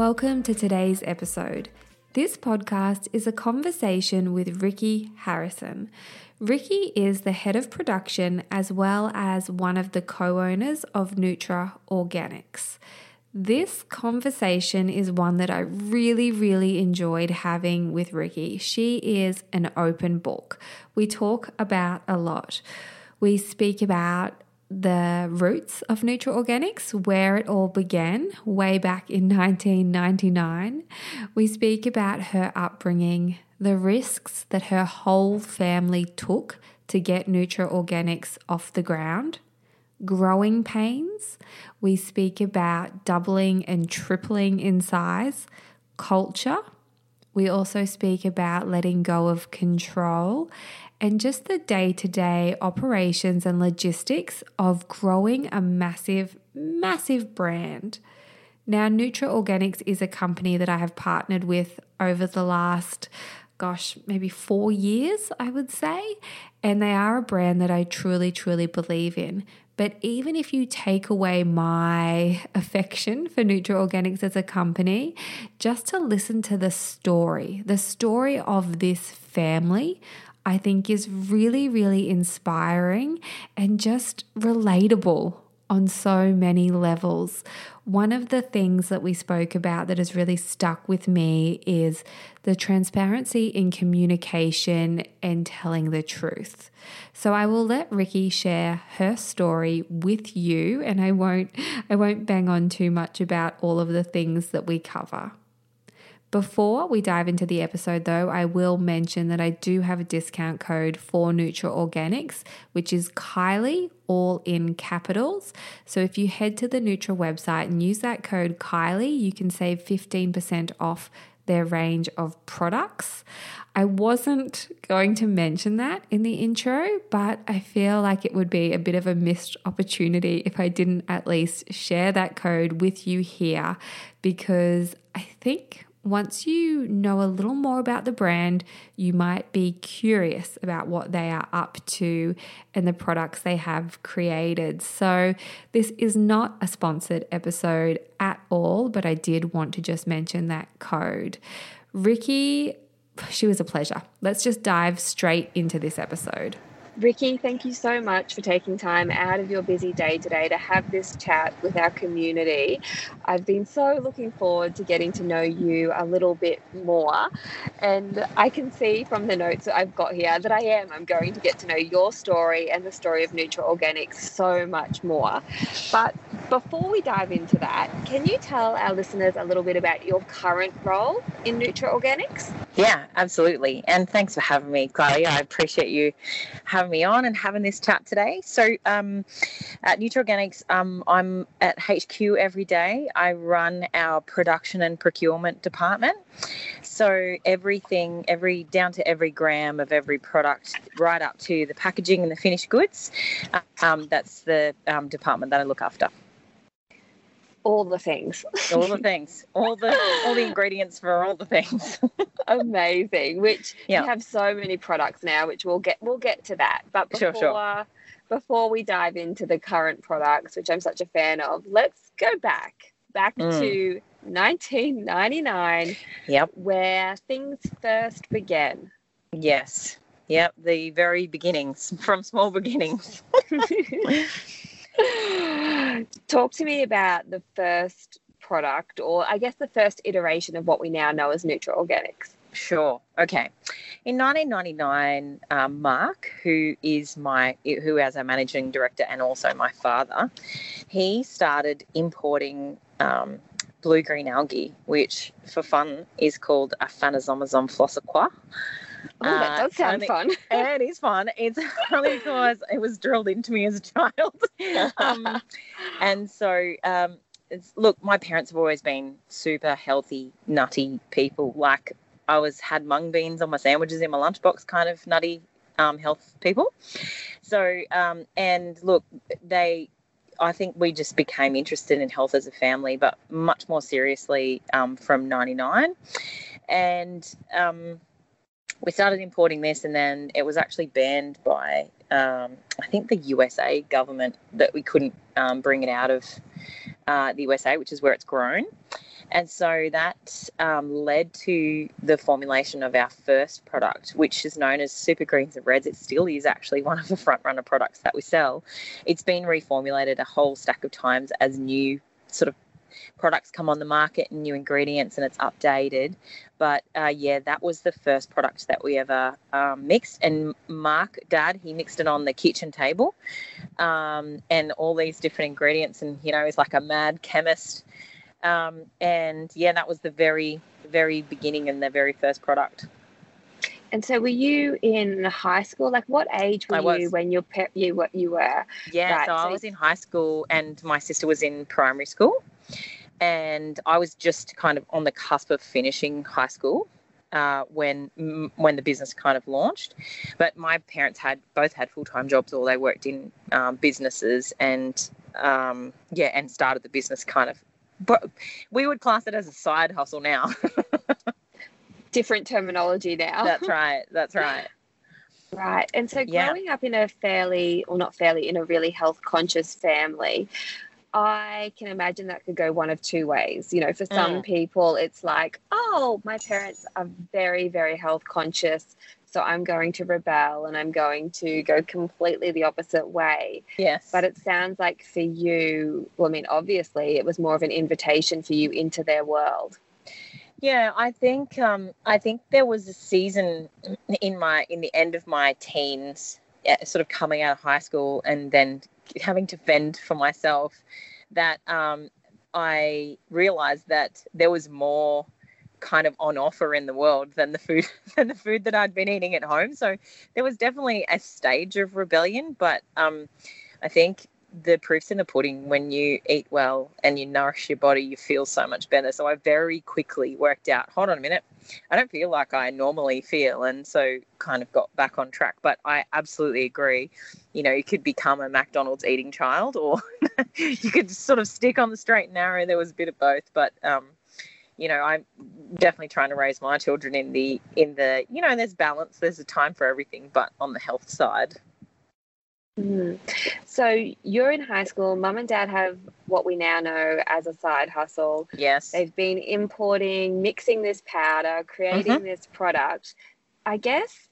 Welcome to today's episode. This podcast is a conversation with Ricki Harrison. Ricki is the head of production as well as one of the co owners of Nutra Organics. This conversation is one that I really, really enjoyed having with Ricki. She is an open book. We talk about a lot. We speak about the roots of Nutra Organics, where it all began way back in 1999. We speak about her upbringing, the risks that her whole family took to get Nutra Organics off the ground, growing pains. We speak about doubling and tripling in size, culture. We also speak about letting go of control and just the day to day operations and logistics of growing a massive, massive brand. Now, Nutra Organics is a company that I have partnered with over the last, gosh, maybe four years, I would say. And they are a brand that I truly, truly believe in. But even if you take away my affection for Nutra Organics as a company, just to listen to the story, the story of this family, I think is really, really inspiring and just relatable on so many levels. One of the things that we spoke about that has really stuck with me is the transparency in communication and telling the truth. So I will let Ricki share her story with you and I won't I won't bang on too much about all of the things that we cover. Before we dive into the episode, though, I will mention that I do have a discount code for Nutra Organics, which is Kylie, all in capitals. So if you head to the Nutra website and use that code Kylie, you can save 15% off their range of products. I wasn't going to mention that in the intro, but I feel like it would be a bit of a missed opportunity if I didn't at least share that code with you here because I think once you know a little more about the brand, you might be curious about what they are up to and the products they have created. So, this is not a sponsored episode at all, but I did want to just mention that code. Ricki, she was a pleasure. Let's just dive straight into this episode. Ricki, thank you so much for taking time out of your busy day today to have this chat with our community. I've been so looking forward to getting to know you a little bit more. And I can see from the notes that I've got here that I am. I'm going to get to know your story and the story of Nutra Organics so much more. But before we dive into that, can you tell our listeners a little bit about your current role in Nutra Organics? Yeah, absolutely. And thanks for having me, Chloe. I appreciate you having having me on and having this chat today. So, um, at Nutra Organics, um, I'm at HQ every day. I run our production and procurement department. So, everything, every down to every gram of every product, right up to the packaging and the finished goods, um, that's the um, department that I look after all the things. All the things. All the all the ingredients for all the things. Amazing. Which yeah. you have so many products now which we'll get we'll get to that. But before sure, sure. before we dive into the current products which i'm such a fan of let's go back back mm. to 1999 yep. where things first began. Yes. Yep. The very beginnings from small beginnings Talk to me about the first product, or I guess the first iteration of what we now know as Nutra Organics? Sure. Okay. In 1999, um, Mark, who is my who is our managing director and also my father, he started importing um, blue green algae, which for fun is called a Aphanizomenon flos-aquae. Oh, that does uh, sound fun. it is fun. It's only because it was drilled into me as a child. um, and so, um, look, my parents have always been super healthy, nutty people. Like I was had mung beans on my sandwiches in my lunchbox, kind of nutty um, health people. So, um, and look, they I think we just became interested in health as a family, but much more seriously um, from 99. And um, we started importing this, and then it was actually banned by, um, I think, the USA government that we couldn't um, bring it out of uh, the USA, which is where it's grown. And so that um, led to the formulation of our first product, which is known as Super Greens and Reds. It still is actually one of the front runner products that we sell. It's been reformulated a whole stack of times as new sort of products come on the market and new ingredients and it's updated. But uh, yeah, that was the first product that we ever um, mixed. And Mark, Dad, he mixed it on the kitchen table um, and all these different ingredients. And, you know, he's like a mad chemist um, and yeah, that was the very, very beginning and the very first product. And so, were you in high school? Like, what age were you when your pe- you were you were? Yeah, right, so, so I was in high school, and my sister was in primary school, and I was just kind of on the cusp of finishing high school uh, when when the business kind of launched. But my parents had both had full time jobs, or they worked in um, businesses, and um, yeah, and started the business kind of but we would class it as a side hustle now. Different terminology now. That's right. That's right. Right. And so growing yeah. up in a fairly, or not fairly, in a really health conscious family, I can imagine that could go one of two ways. You know, for some mm. people, it's like, oh, my parents are very, very health conscious. So I'm going to rebel and I'm going to go completely the opposite way. Yes. But it sounds like for you, well, I mean, obviously, it was more of an invitation for you into their world. Yeah, I think um, I think there was a season in my in the end of my teens, sort of coming out of high school and then having to fend for myself, that um, I realized that there was more kind of on offer in the world than the food than the food that I'd been eating at home. So there was definitely a stage of rebellion, but um, I think the proof's in the pudding. When you eat well and you nourish your body, you feel so much better. So I very quickly worked out. Hold on a minute, I don't feel like I normally feel, and so kind of got back on track. But I absolutely agree. You know, you could become a McDonald's eating child, or you could sort of stick on the straight and narrow. There was a bit of both, but um, you know i'm definitely trying to raise my children in the in the you know there's balance there's a time for everything but on the health side mm. so you're in high school mum and dad have what we now know as a side hustle yes they've been importing mixing this powder creating mm-hmm. this product i guess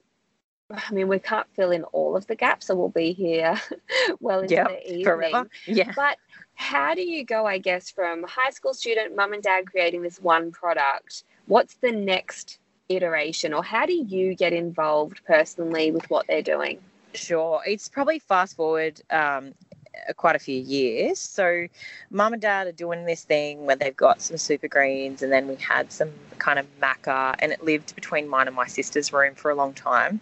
I mean, we can't fill in all of the gaps, so we'll be here well into yep, the evening. Forever. Yeah. But how do you go, I guess, from high school student, mum and dad creating this one product? What's the next iteration, or how do you get involved personally with what they're doing? Sure. It's probably fast forward um, quite a few years. So, mum and dad are doing this thing where they've got some super greens, and then we had some kind of maca, and it lived between mine and my sister's room for a long time.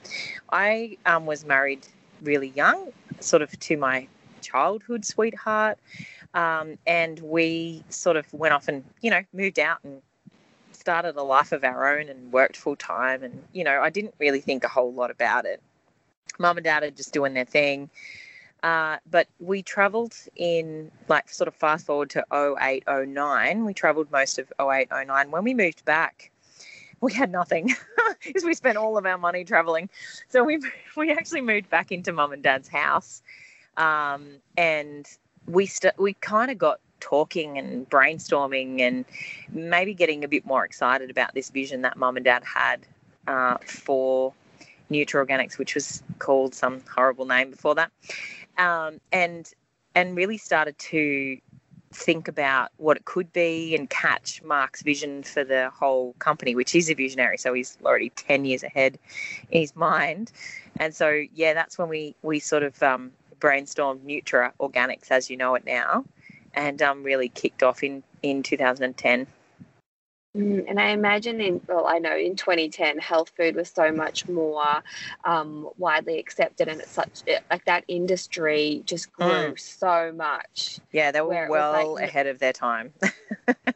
I um, was married really young, sort of to my childhood sweetheart. Um, and we sort of went off and, you know, moved out and started a life of our own and worked full time. And, you know, I didn't really think a whole lot about it. Mum and dad are just doing their thing. Uh, but we traveled in, like, sort of fast forward to 08, 09. We traveled most of 08, 09. When we moved back, we had nothing because we spent all of our money traveling. So we we actually moved back into mum and dad's house, um, and we st- we kind of got talking and brainstorming and maybe getting a bit more excited about this vision that mum and dad had uh, for Nutra Organics, which was called some horrible name before that, um, and and really started to think about what it could be and catch Mark's vision for the whole company, which is a visionary. So he's already 10 years ahead in his mind. And so, yeah, that's when we, we sort of um, brainstormed Nutra Organics as you know it now and um, really kicked off in, in 2010. Mm, and I imagine in, well, I know in 2010, health food was so much more um, widely accepted, and it's such like that industry just grew mm. so much. Yeah, they were well like, ahead of their time.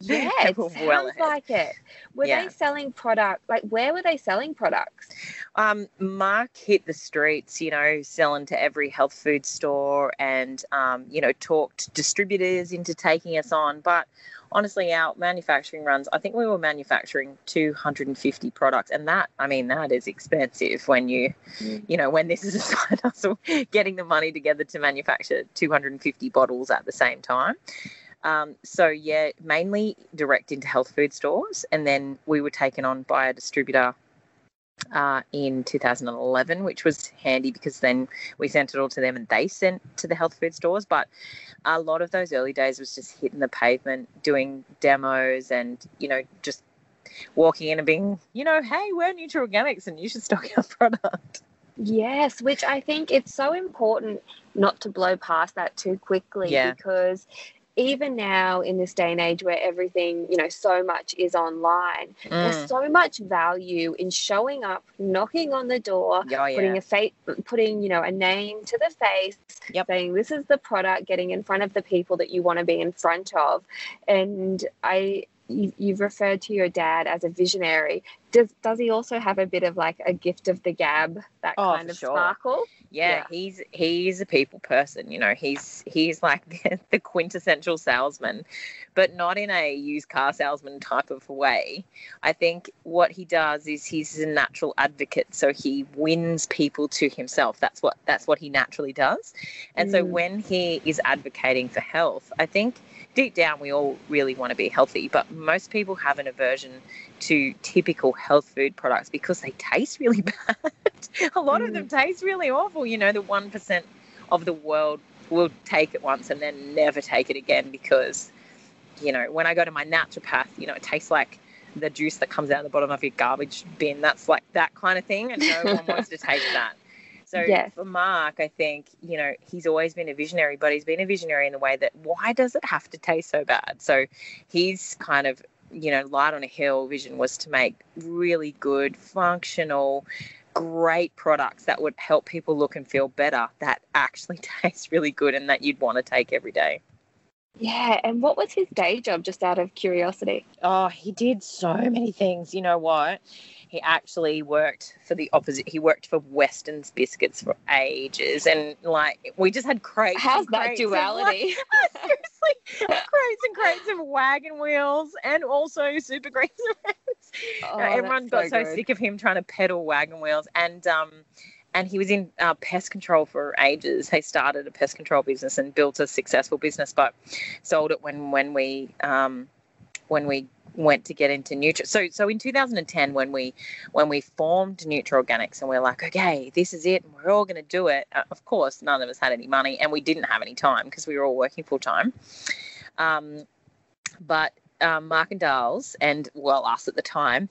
yeah, it sounds well like it. Were yeah. they selling product? Like, where were they selling products? Um, Mark hit the streets, you know, selling to every health food store, and um, you know, talked distributors into taking us on, but honestly, our manufacturing runs, I think we were manufacturing 250 products. And that, I mean, that is expensive when you, mm. you know, when this is a side hustle, getting the money together to manufacture 250 bottles at the same time. Um, so, yeah, mainly direct into health food stores. And then we were taken on by a distributor uh, in 2011, which was handy because then we sent it all to them and they sent to the health food stores. But a lot of those early days was just hitting the pavement, doing demos, and you know just walking in and being, you know, hey, we're Nutra Organics and you should stock our product. Yes, which I think it's so important not to blow past that too quickly yeah. because even now in this day and age where everything, you know, so much is online, mm. there's so much value in showing up, knocking on the door, oh, yeah. putting a face, putting, you know, a name to the face, yep. saying this is the product, getting in front of the people that you want to be in front of. And I, you, have referred to your dad as a visionary. Does does he also have a bit of like a gift of the gab, that oh, kind of sure. sparkle? Yeah, yeah, he's he's a people person. You know, he's he's like the, the quintessential salesman, but not in a used car salesman type of way. I think what he does is he's a natural advocate, so he wins people to himself. That's what that's what he naturally does, and mm. so when he is advocating for health, I think deep down we all really want to be healthy, but most people have an aversion to typical health food products because they taste really bad. a lot mm. of them mm. taste really awful. You know, the 1% of the world will take it once and then never take it again because, you know, when I go to my naturopath, you know, it tastes like the juice that comes out of the bottom of your garbage bin. That's like that kind of thing. And no one wants to taste that. So yes. for Mark, I think, you know, he's always been a visionary, but he's been a visionary in the way that why does it have to taste so bad? So he's kind of, you know, light on a hill vision was to make really good, functional, great products that would help people look and feel better that actually taste really good and that you'd want to take every day. Yeah, and what was his day job just out of curiosity? Oh, he did so many things. You know what? He actually worked for the opposite. He worked for Weston's Biscuits for ages, and like we just had crates. How's that duality? Of, like, seriously, crates and crates of wagon wheels, and also super greens. oh, everyone got so, so sick of him trying to peddle wagon wheels, and um, and he was in uh, pest control for ages. He started a pest control business and built a successful business, but sold it when when we um, when we went to get into Nutra. So so in 2010 when we when we formed Nutra Organics and we are like, okay, this is it, and we're all going to do it. Uh, of course, none of us had any money, and we didn't have any time because we were all working full time. Um, but um, Mark and Dales and well us at the time,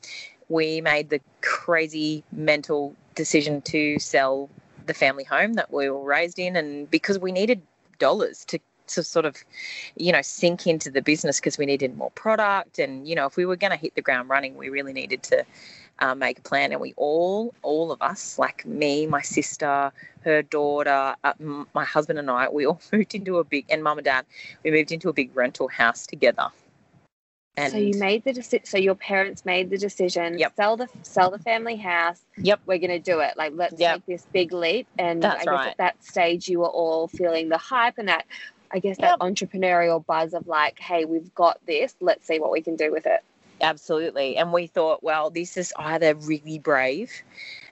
we made the crazy mental decision to sell the family home that we were raised in, and because we needed dollars to to sort of, you know, sink into the business because we needed more product. And, you know, if we were going to hit the ground running, we really needed to uh, make a plan. And we all, all of us, like me, my sister, her daughter, uh, my husband, and I, we all moved into a big, and mum and dad, we moved into a big rental house together. And so you made the decision. So your parents made the decision. Yep. Sell the sell the family house. Yep. We're going to do it. Like let's yep. take this big leap. And That's I guess right. at that stage, you were all feeling the hype and that I guess that entrepreneurial buzz of like, hey, we've got this, let's see what we can do with it. Absolutely. And we thought, well, this is either really brave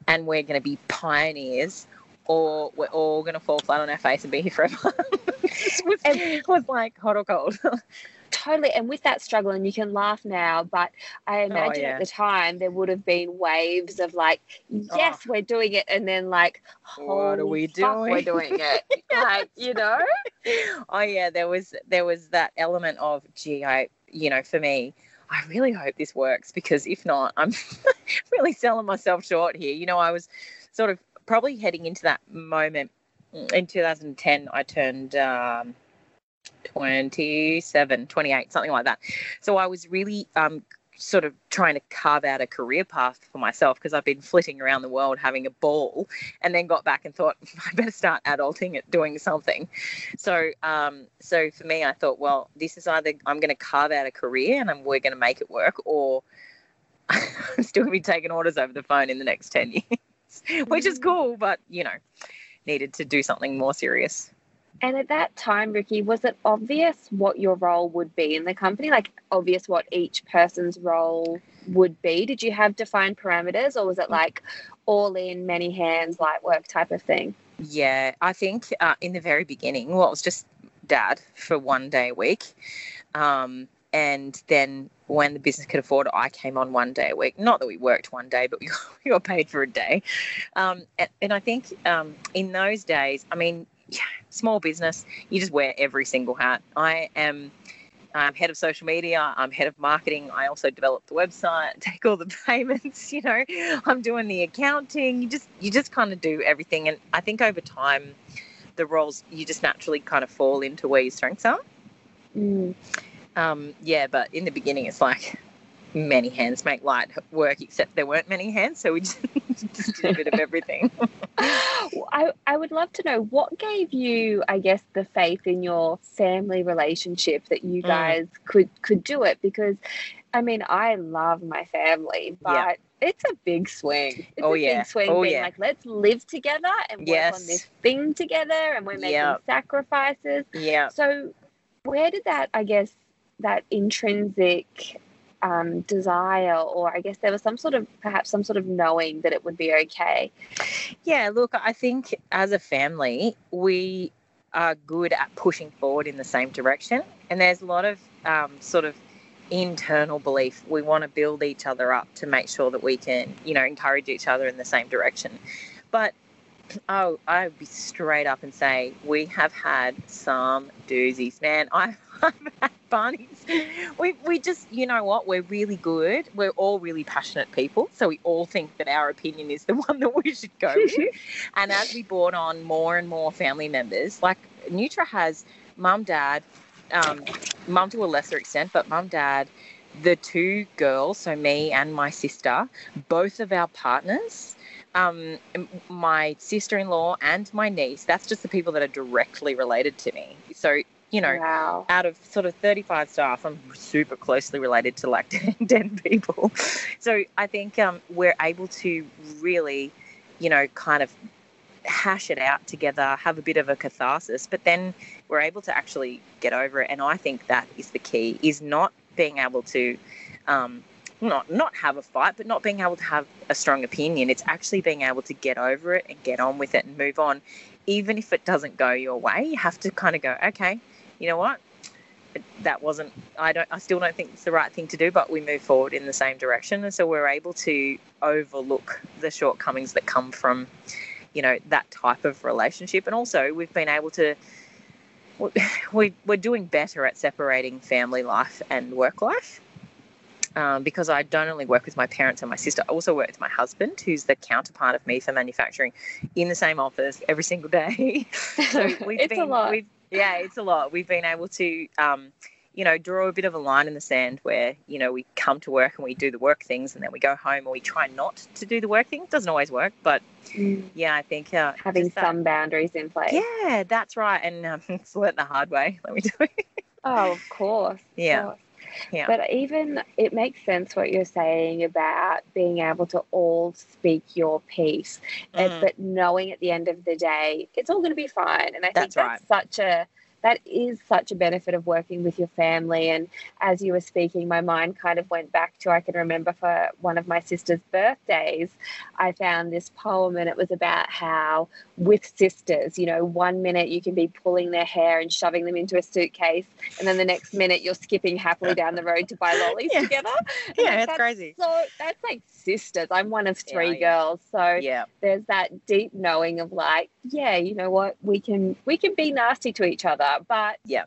and we're going to be pioneers or we're all going to fall flat on our face and be here forever. it was, was like hot or cold. totally. And with that struggle, and you can laugh now, but I imagine yeah. at the time there would have been waves of like, yes, we're doing it, and then like, What are we fuck, We're doing?" doing it, like you know. oh yeah, there was there was that element of gee, I you know, for me, I really hope this works because if not, I'm really selling myself short here. You know, I was sort of probably heading into that moment in 2010. I turned um, 27, 28, something like that. So I was really um, sort of trying to carve out a career path for myself because I've been flitting around the world having a ball and then got back and thought I better start adulting at doing something. So um, so for me I thought well this is either I'm going to carve out a career and I'm, we're going to make it work or I'm still going to be taking orders over the phone in the next 10 years which is cool but you know needed to do something more serious. And at that time, Ricki, was it obvious what your role would be in the company? Like, obvious what each person's role would be? Did you have defined parameters, or was it like all in, many hands, light work type of thing? Yeah, I think uh, in the very beginning, well, it was just dad for one day a week. Um, and then when the business could afford it, I came on one day a week. Not that we worked one day, but we, we got paid for a day. Um, and, and I think um, in those days, I mean, yeah, small business, you just wear every single hat. I am I'm head of social media. I'm head of marketing. I also develop the website, take all the payments. You know, I'm doing the accounting. You just you just kind of do everything. And I think over time, the roles you just naturally kind of fall into where your strengths are. Mm. Um, yeah, but in the beginning, it's like many hands make light work, except there weren't many hands, so we just, just did a bit of everything. I, I would love to know what gave you, I guess, the faith in your family relationship that you Mm. guys could could do it because I mean I love my family, but Yeah. it's a big swing. It's Oh, a yeah. big swing Oh, being yeah. like let's live together and work on this thing together and we're making Yep. sacrifices. yeah. So where did that I guess that intrinsic um, desire or I guess there was some sort of perhaps some sort of knowing that it would be okay. Yeah, look, I think as a family, we are good at pushing forward in the same direction. And there's a lot of um, sort of internal belief. We want to build each other up to make sure that we can, you know, encourage each other in the same direction. But oh, I would be straight up and say we have had some doozies, man. I, I've had bunnies. We we just, you know what? We're really good. We're all really passionate people, so we all think that our opinion is the one that we should go with. And as we brought on more and more family members, like Nutra has mum, dad, um, mum to a lesser extent, but mum, dad, the two girls, so me and my sister, both of our partners, um, my sister in law and my niece, that's just the people that are directly related to me. So, you know, wow. out of sort of 35 staff, I'm super closely related to like 10 people. So I think um, we're able to really, you know, kind of hash it out together, have a bit of a catharsis, but then we're able to actually get over it. And I think that is the key: is not being able to. Um, not not have a fight, but not being able to have a strong opinion. It's actually being able to get over it and get on with it and move on, even if it doesn't go your way. You have to kind of go, okay, you know what? That wasn't. I don't. I still don't think it's the right thing to do, but we move forward in the same direction, and so we're able to overlook the shortcomings that come from, you know, that type of relationship, and also we've been able to. We, we're doing better at separating family life and work life um, because I don't only work with my parents and my sister, I also work with my husband, who's the counterpart of me for manufacturing, in the same office every single day. so we've it's been, a lot. We've, yeah, it's a lot. We've been able to, um, you know, draw a bit of a line in the sand where you know we come to work and we do the work things, and then we go home and we try not to do the work things. Doesn't always work, but Mm. yeah, I think uh, Having just that- some boundaries in place. Yeah, that's right, and um, it's learnt the hard way. Let me tell you. Oh, of course. of Yeah. course. Yeah. But even it makes sense what you're saying about being able to all speak your piece, and- Mm. but knowing at the end of the day it's all going to be fine. And I That's think that's such a that is such a benefit of working with your family. And as you were speaking, my mind kind of went back to I can remember for one of my sister's birthdays, I found this poem and it was about how with sisters, you know, one minute you can be pulling their hair and shoving them into a suitcase, and then the next minute you're skipping happily down the road to buy lollies Yeah. together. And Yeah, like, that's crazy. So that's like sisters. I'm one of three yeah. girls, so Yeah. there's that deep knowing of like, yeah, you know what, we can we can be nasty to each other, but Yeah.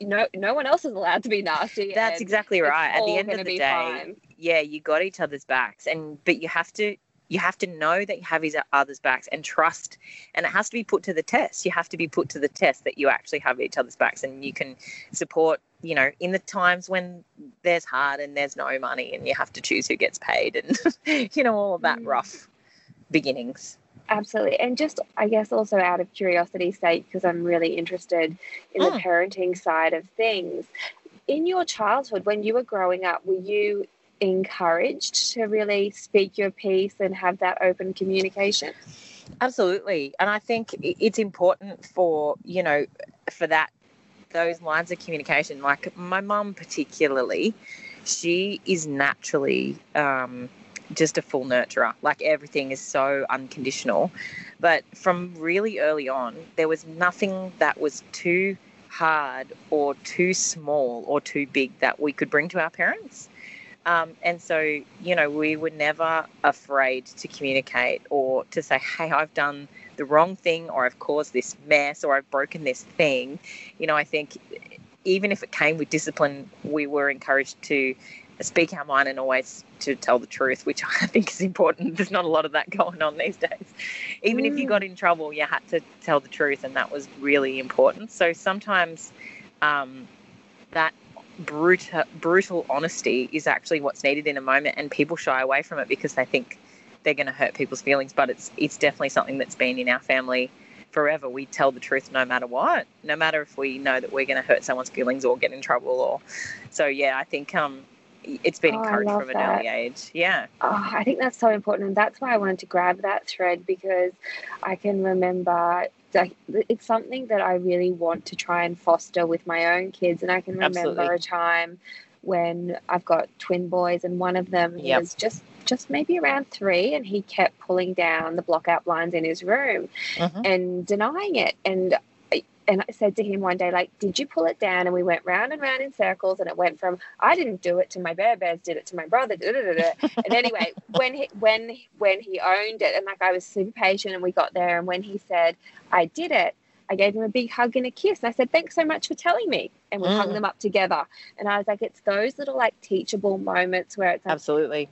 no no one else is allowed to be nasty. That's exactly right. At the end of the day, fine. yeah, you got each other's backs, and but you have to you have to know that you have each other's backs and trust, and it has to be put to the test. You have to be put to the test that you actually have each other's backs, and you can support. You know, in the times when there's hard and there's no money, and you have to choose who gets paid, and you know all of that Mm. rough beginnings. Absolutely. And just, I guess, also out of curiosity's sake, because I'm really interested in the Mm. parenting side of things. In your childhood, when you were growing up, were you encouraged to really speak your piece and have that open communication? Absolutely. And I think it's important for, you know, for that, those lines of communication. Like my mum, particularly, she is naturally um, just a full nurturer. Like everything is so unconditional. But from really early on, there was nothing that was too hard or too small or too big that we could bring to our parents. Um, and so, you know, we were never afraid to communicate or to say, hey, I've done the wrong thing or I've caused this mess or I've broken this thing. You know, I think even if it came with discipline, we were encouraged to speak our mind and always to tell the truth, which I think is important. There's not a lot of that going on these days. Even if you Mm. got in trouble, you had to tell the truth, and that was really important. So sometimes um, that brutal, brutal honesty is actually what's needed in a moment, and people shy away from it because they think they're going to hurt people's feelings. But it's it's definitely something that's been in our family forever. We tell the truth no matter what, no matter if we know that we're going to hurt someone's feelings or get in trouble. Or so, yeah, I think um, it's been Oh, encouraged from an that. early age. Yeah, Oh, I think that's so important, and that's why I wanted to grab that thread because I can remember like it's something that I really want to try and foster with my own kids, and I can remember Absolutely. a time when I've got twin boys, and one of them Yep. was just just maybe around three, and he kept pulling down the block out blinds in his room Mhm. and denying it, and. And I said to him one day, like, did you pull it down? And we went round and round in circles, and it went from I didn't do it to my bear bears did it to my brother. Da, da, da, da. And anyway, when he when when he owned it, and like I was super patient, and we got there, and when he said I did it, I gave him a big hug and a kiss, and I said thanks so much for telling me, and we hung Mm. them up together. And I was like, it's those little like teachable moments where it's like, absolutely.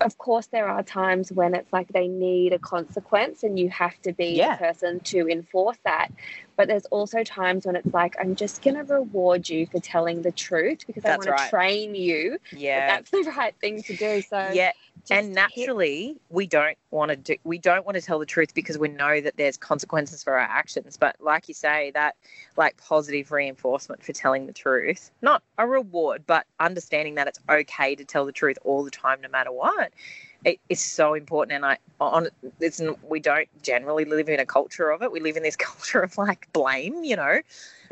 Of course, there are times when it's like they need a consequence, and you have to be Yeah. the person to enforce that. But there's also times when it's like, I'm just going to reward you for telling the truth because I That's want to train you that Yeah, that's the right thing to do. So yeah. And hit- naturally we don't want to do we don't want to tell the truth because we know that there's consequences for our actions. But like you say that like positive reinforcement for telling the truth not a reward but understanding that it's okay to tell the truth all the time no matter what it is so important. And i on it's we don't generally live in a culture of it. We live in this culture of like blame you know?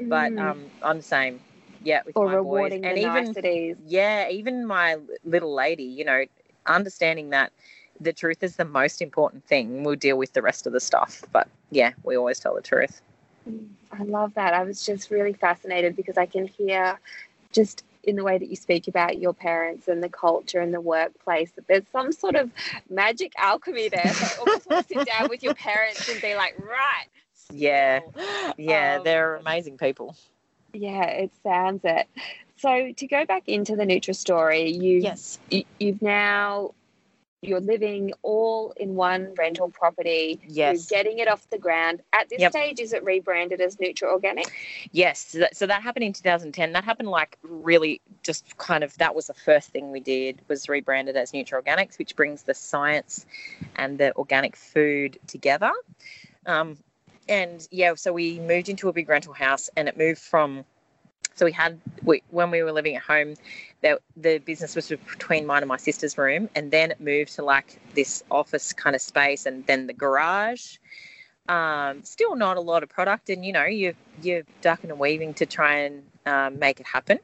But Mm. um i'm the same. Yeah with or my rewarding boys and even niceties. yeah, even my little lady, you know, understanding that the truth is the most important thing. We'll deal with the rest of the stuff. But yeah, we always tell the truth. I love that. I was just really fascinated because I can hear just in the way that you speak about your parents and the culture and the workplace that there's some sort of magic alchemy there. So I almost want to sit down with your parents and be like, right. Yeah. Yeah, Um, they're amazing people. Yeah, it sounds it. So to go back into the Nutra story, you Yes. you, you've now you're living all in one rental property. Yes. You're getting it off the ground. At this Yep. stage, is it rebranded as Nutra Organic? Yes. So that, so that happened in 2010. That happened like really just kind of that was the first thing we did was rebranded as Nutra Organics, which brings the science and the organic food together. Um, and yeah, so we moved into a big rental house, and it moved from. So we had we, when we were living at home, the the business was between mine and my sister's room, and then it moved to like this office kind of space, and then the garage. Um, still not a lot of product, and you know you you're ducking and weaving to try and um, make it happen.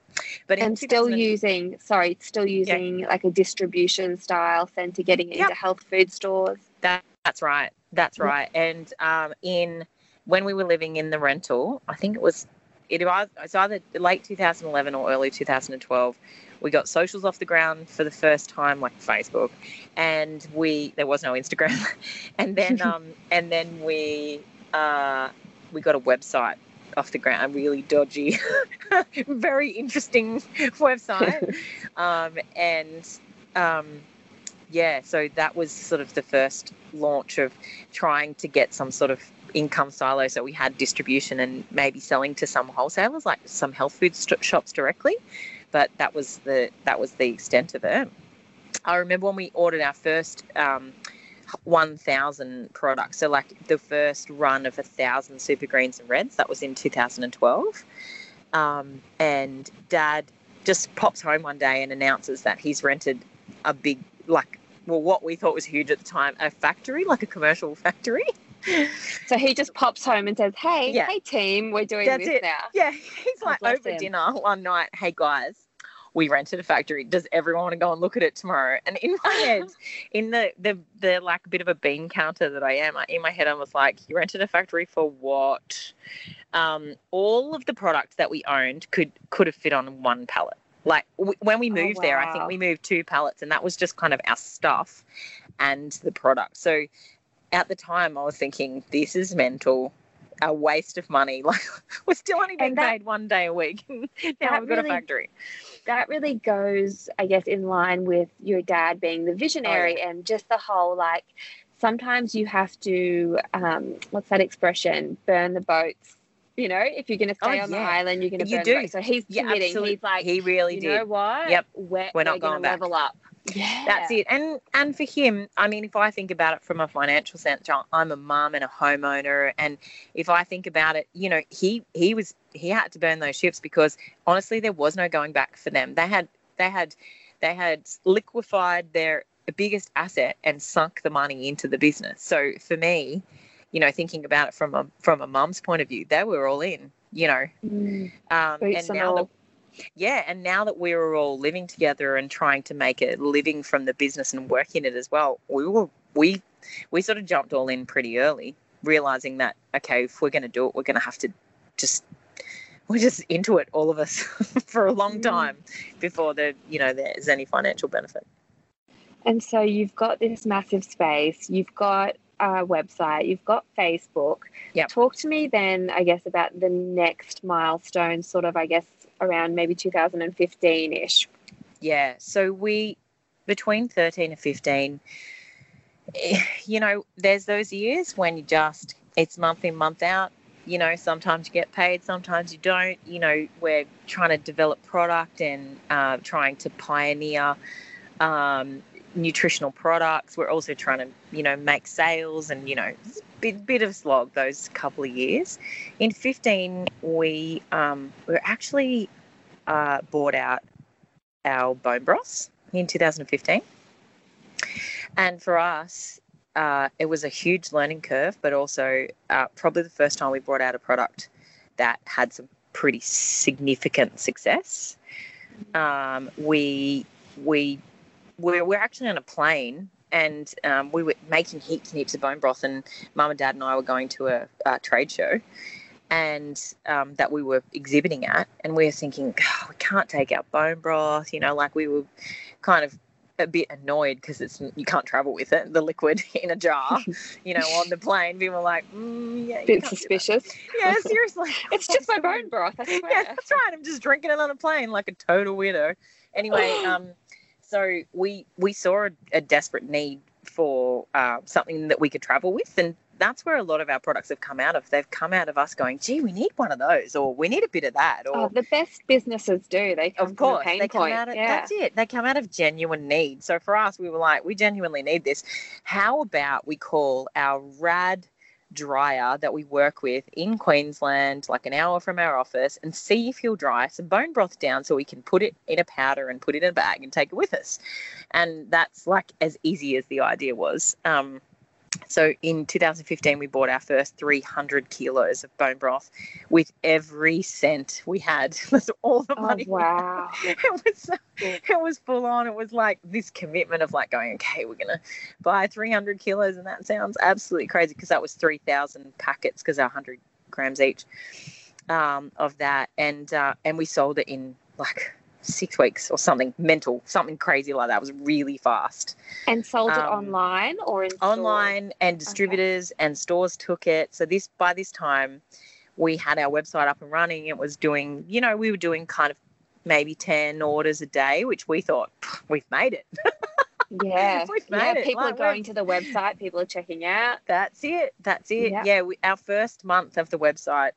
But and still using sorry, still using yeah. like a distribution style centre, getting it yep. into health food stores. That, that's right. That's right. And um, in when we were living in the rental, I think it was it was, it either late 2011 or early 2012 we got socials off the ground for the first time like facebook and we there was no instagram. And then um and then we uh we got a website off the ground a really dodgy very interesting website. Um and um yeah so that was sort of the first launch of trying to get some sort of income silo so we had distribution and maybe selling to some wholesalers like some health food st- shops directly but that was the that was the extent of it. I remember when we ordered our first um, 1,000 products, so like the first run of a thousand super greens and reds. That was in 2012, um, and Dad just pops home one day and announces that he's rented a big like well what we thought was huge at the time a factory like a commercial factory so he just pops home and says, "Hey, yeah. hey team, we're doing That's this it. now." Yeah, he's like over him. dinner one night. Hey guys, we rented a factory. Does everyone want to go and look at it tomorrow? And in my head, in the the the like bit of a bean counter that I am, in my head I was like, you rented a factory for what? Um, all of the products that we owned could could have fit on one pallet. Like w- when we oh, moved oh, wow. there, I think we moved two pallets, and that was just kind of our stuff and the product. So at the time, I was thinking, this is mental, a waste of money. Like we're still only being that, paid one day a week. now we've got really, a factory. That really goes, I guess, in line with your dad being the visionary oh, yeah. and just the whole like. Sometimes you have to, um, what's that expression? Burn the boats you know, if you're going to stay oh, on yeah. the island, you're going to burn. You do. So he's committing. Yeah, he's like, he really you did. You know what? Yep. We're, we're not we're going to level up. Yeah. That's it. And and for him, I mean, if I think about it from a financial sense, I'm a mum and a homeowner, and if I think about it, you know, he he was he had to burn those ships because honestly, there was no going back for them. They had they had they had liquefied their biggest asset and sunk the money into the business. So for me, you know, thinking about it from a from a mum's point of view, they were all in. You know, mm. um, and now that yeah, and now that we were all living together and trying to make a living from the business and working it as well, we were we we sort of jumped all in pretty early, realizing that okay, if we're going to do it, we're going to have to just we're just into it, all of us, for a long mm. time before the you know there's any financial benefit. And so you've got this massive space, you've got a website, you've got Facebook. Yeah. Talk to me then, I guess, about the next milestone, sort of, I guess, around maybe 2015 ish. Yeah. So we, between 13 and 15, eh, you know, there's those years when you just, it's month in, month out. You know, sometimes you get paid, sometimes you don't. You know, we're trying to develop product and uh, trying to pioneer um, nutritional products. We're also trying to, you know, make sales and, you know, bit, bit of slog those couple of years. In 15, we um, were actually uh, bought out our bone broth in 2015. And for us, uh, it was a huge learning curve, but also uh, probably the first time we brought out a product that had some pretty significant success. Um, we we we're, we're actually on a plane and um, we were making heaps and heaps of bone broth and mum and dad and i were going to a, a trade show and um, that we were exhibiting at and we were thinking oh, we can't take our bone broth you know like we were kind of a bit annoyed because it's you can't travel with it the liquid in a jar you know on the plane. People were like mm, yeah bit suspicious. Yeah seriously. It's just my bone broth yeah that's right i'm just drinking it on a plane like a total weirdo. Anyway um so we we saw a, a desperate need for uh, something that we could travel with, and that's where a lot of our products have come out of. They've come out of us going, "Gee, we need one of those," or "We need a bit of that." Or oh, the best businesses do. They come of course pain they point. come out of yeah. that's it. They come out of genuine need. So for us, we were like, we genuinely need this. How about we call our rad dryer that we work with in Queensland, like an hour from our office, and see if he'll dry some bone broth down so we can put it in a powder and put it in a bag and take it with us. And that's like as easy as the idea was. Um, so in 2015, we bought our first 300 kilos of bone broth with every cent we had. That's all the Oh, money. had. wow. It was it was full on. It was like this commitment of like going, okay, we're gonna buy 300 kilos, and that sounds absolutely crazy because that was 3,000 packets because they're 100 grams each um, of that, and uh, and we sold it in like six weeks or something mental, something crazy like that. It was really fast And sold it Um, online or in stores? online and distributors and stores took it so this by this time we had our website up and running it was doing you know we were doing kind of maybe 10 orders a day which we thought we've made it Yeah. We've yeah. made it. People Like, are going to the website, people are checking out. that's it that's it Yeah. yeah, we, our first month of the website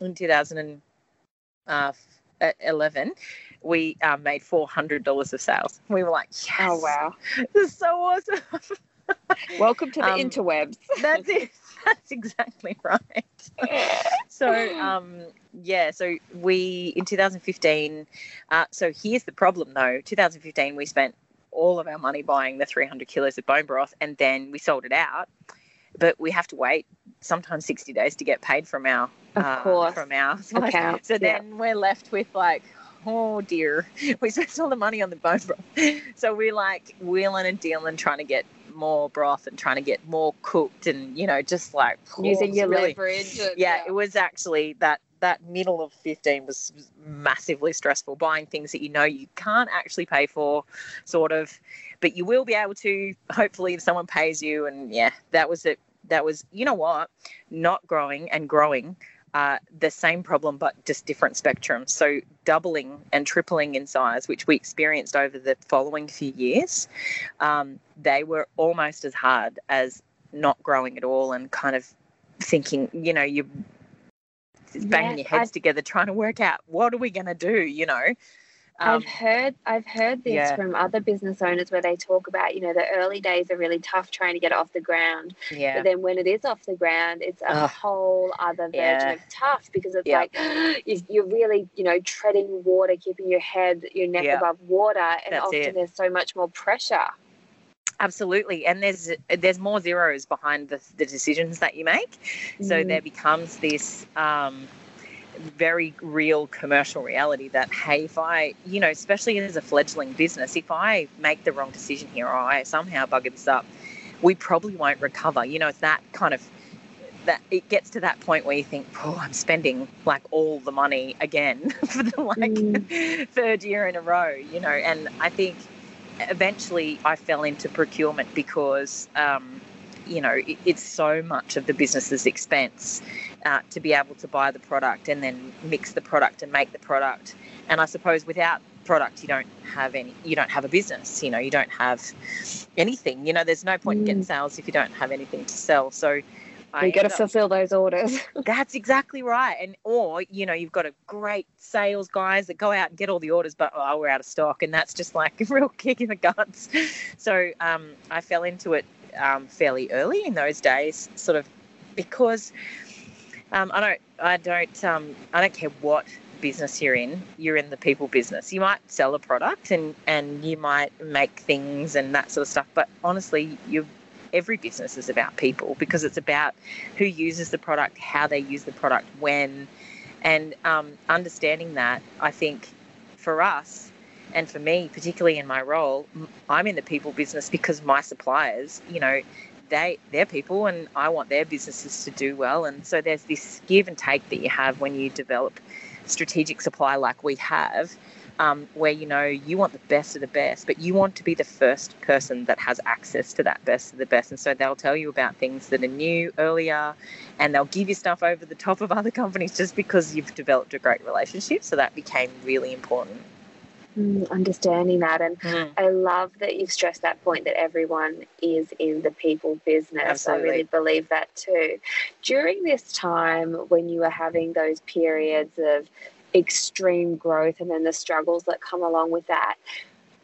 in 2011 we um, made $400 of sales. We were like yes Oh, wow. this is so awesome. Welcome to the Um, interwebs. that's it. That's exactly right. So um yeah so we in 2015 uh, so here's the problem though. 2015 we spent all of our money buying the 300 kilos of bone broth and then we sold it out. But we have to wait sometimes 60 days to get paid from our Of uh, from our Accounts, so yeah. then we're left with like oh dear. We spent all the money on the bone broth. So we're like wheeling and dealing trying to get more broth and trying to get more cooked and you know just like Using your really, leverage. and- yeah, it was actually that that middle of 15 was, was massively stressful buying things that you know you can't actually pay for sort of. But you will be able to hopefully if someone pays you and yeah that was it. That was you know what? Not growing and growing uh, the same problem but just different spectrums. So doubling and tripling in size which we experienced over the following few years um, they were almost as hard as not growing at all and kind of thinking you know you're banging Yes, your heads I've- together trying to work out what are we going to do you know um, I've heard I've heard this yeah. from other business owners where they talk about, you know, the early days are really tough trying to get off the ground. yeah But then when it is off the ground, it's a Ugh. whole other version Yeah. of tough because it's Yeah. like you- you're really, you know, treading water, keeping your head, your neck above water, and That's often it. there's so much more pressure. absolutely and there's there's more zeros behind the, the decisions that you make so Mm. there becomes this um, very real commercial reality that hey if i you know especially as a fledgling business if i make the wrong decision here or i somehow bugger this up we probably won't recover you know it's that kind of that it gets to that point where you think oh i'm spending like all the money again for the like Mm. third year in a row you know and i think eventually i fell into procurement because um, you know it, it's so much of the business's expense uh, to be able to buy the product and then mix the product and make the product and i suppose without product you don't have any you don't have a business you know you don't have anything you know there's no point in getting Mm. sales if you don't have anything to sell so I you got to fulfill those orders. that's exactly right. And or you know you've got a great sales guys that go out and get all the orders, but oh we're out of stock, and that's just like a real kick in the guts. So um, I fell into it um, fairly early in those days, sort of because um, I don't I don't um, I don't care what business you're in you're in the people business you might sell a product and and you might make things and that sort of stuff but honestly you every business is about people because it's about who uses the product, how they use the product, when, and um, understanding that. I think for us and for me, particularly in my role, I'm in the people business because my suppliers, you know, they they're people, and I want their businesses to do well. And so there's this give and take that you have when you develop strategic supply like we have. Um, where you know you want the best of the best, but you want to be the first person that has access to that best of the best. And so they'll tell you about things that are new earlier, and they'll give you stuff over the top of other companies just because you've developed a great relationship. So that became really important. Mm, understanding that and I love that you've stressed that point that everyone is in the people business. Absolutely. I really believe that too. During this time when you were having those periods of extreme growth and then the struggles that come along with that,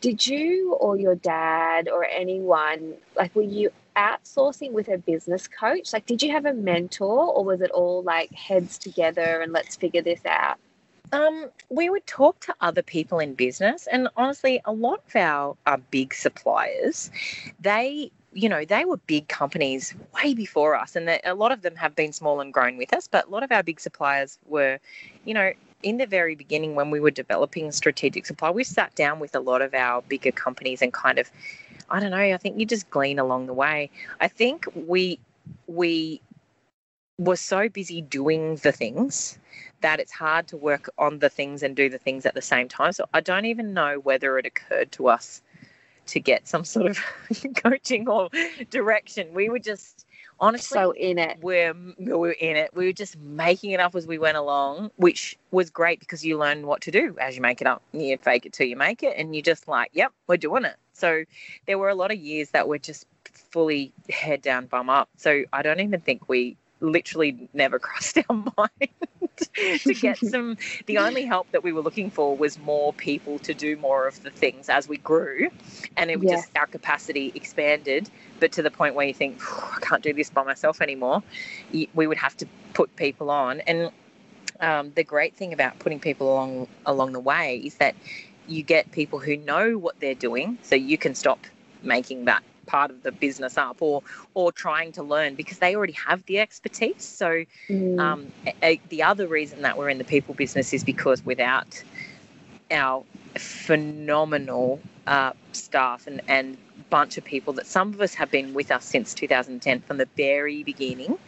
did you or your dad or anyone, like, were you outsourcing with a business coach? Like, did you have a mentor or was it all like heads together and let's figure this out? Um, we would talk to other people in business, and honestly, a lot of our, our big suppliers, they you know, they were big companies way before us, and a lot of them have been small and grown with us. But a lot of our big suppliers were, you know, in the very beginning when we were developing strategic supply, we sat down with a lot of our bigger companies and kind of, I don't know, I think you just glean along the way. I think we we were so busy doing the things that it's hard to work on the things and do the things at the same time. So I don't even know whether it occurred to us to get some sort of coaching or direction. We were just honestly so in it. We're we were in it. We were just making it up as we went along, which was great because you learn what to do as you make it up. You fake it till you make it, and you're just like, yep, we're doing it. So there were a lot of years that were just fully head down, bum up. So I don't even think we literally never crossed our mind to get some. The only help that we were looking for was more people to do more of the things as we grew, and it was yes. just our capacity expanded. But to the point where you think, I can't do this by myself anymore, we would have to put people on. And um, the great thing about putting people along along the way is that you get people who know what they're doing, so you can stop making that part of the business up or or trying to learn because they already have the expertise so mm. um, a, the other reason that we're in the people business is because without our phenomenal uh, staff and and bunch of people that some of us have been with us since 2010 from the very beginning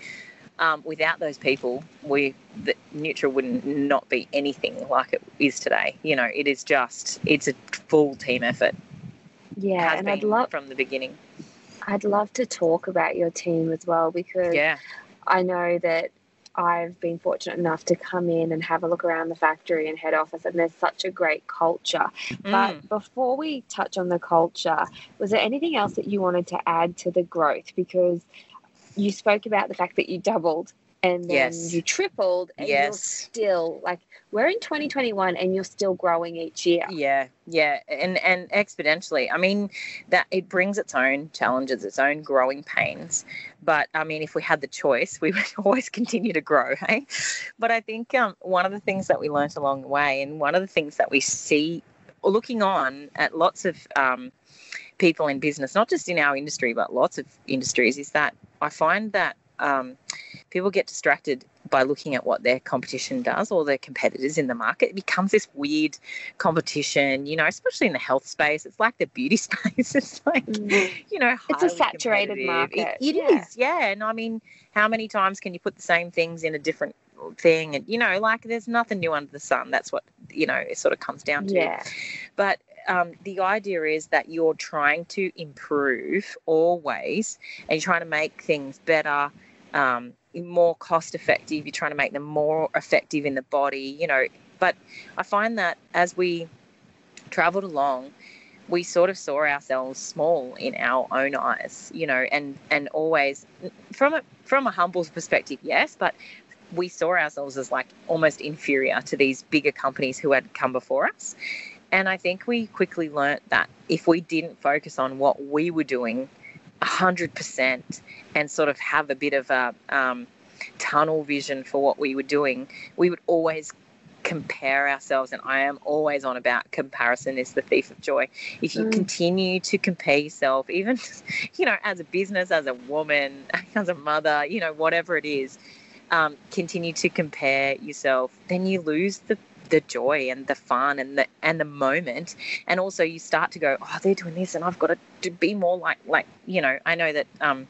um, without those people, we the Nutra would not be anything like it is today. You know, it is just it's a full team effort. Yeah, and I'd love from the beginning. I'd love to talk about your team as well because yeah. I know that I've been fortunate enough to come in and have a look around the factory and head office, and there's such a great culture. Mm. But before we touch on the culture, was there anything else that you wanted to add to the growth? Because you spoke about the fact that you doubled and then yes. you tripled and yes. you're still like we're in 2021 and you're still growing each year yeah yeah and and exponentially i mean that it brings its own challenges its own growing pains but i mean if we had the choice we would always continue to grow hey but i think um, one of the things that we learned along the way and one of the things that we see looking on at lots of um, people in business not just in our industry but lots of industries is that i find that um, people get distracted by looking at what their competition does or their competitors in the market. It becomes this weird competition, you know, especially in the health space. It's like the beauty space. It's like, mm. you know, it's a saturated market. It, it yeah. is, yeah. And I mean, how many times can you put the same things in a different thing? And, you know, like there's nothing new under the sun. That's what, you know, it sort of comes down to. Yeah. But um, the idea is that you're trying to improve always and you're trying to make things better um, more cost effective. You're trying to make them more effective in the body, you know. But I find that as we traveled along, we sort of saw ourselves small in our own eyes, you know, and and always from a from a humble perspective, yes, but we saw ourselves as like almost inferior to these bigger companies who had come before us. And I think we quickly learnt that if we didn't focus on what we were doing 100% and sort of have a bit of a um, tunnel vision for what we were doing, we would always compare ourselves. And I am always on about comparison is the thief of joy. If you mm. continue to compare yourself, even, you know, as a business, as a woman, as a mother, you know, whatever it is, um, continue to compare yourself, then you lose the the joy and the fun and the and the moment and also you start to go oh they're doing this and i've got to, to be more like like you know i know that um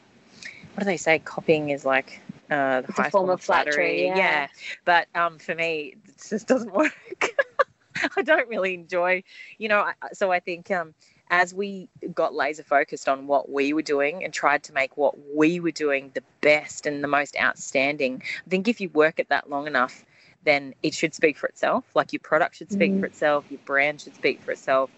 what do they say copying is like uh the high form of flattery, flattery yeah. yeah. but um for me it just doesn't work i don't really enjoy you know so i think um as we got laser focused on what we were doing and tried to make what we were doing the best and the most outstanding, I think if you work at that long enough, then it should speak for itself. Like your product should speak mm-hmm. for itself, your brand should speak for itself.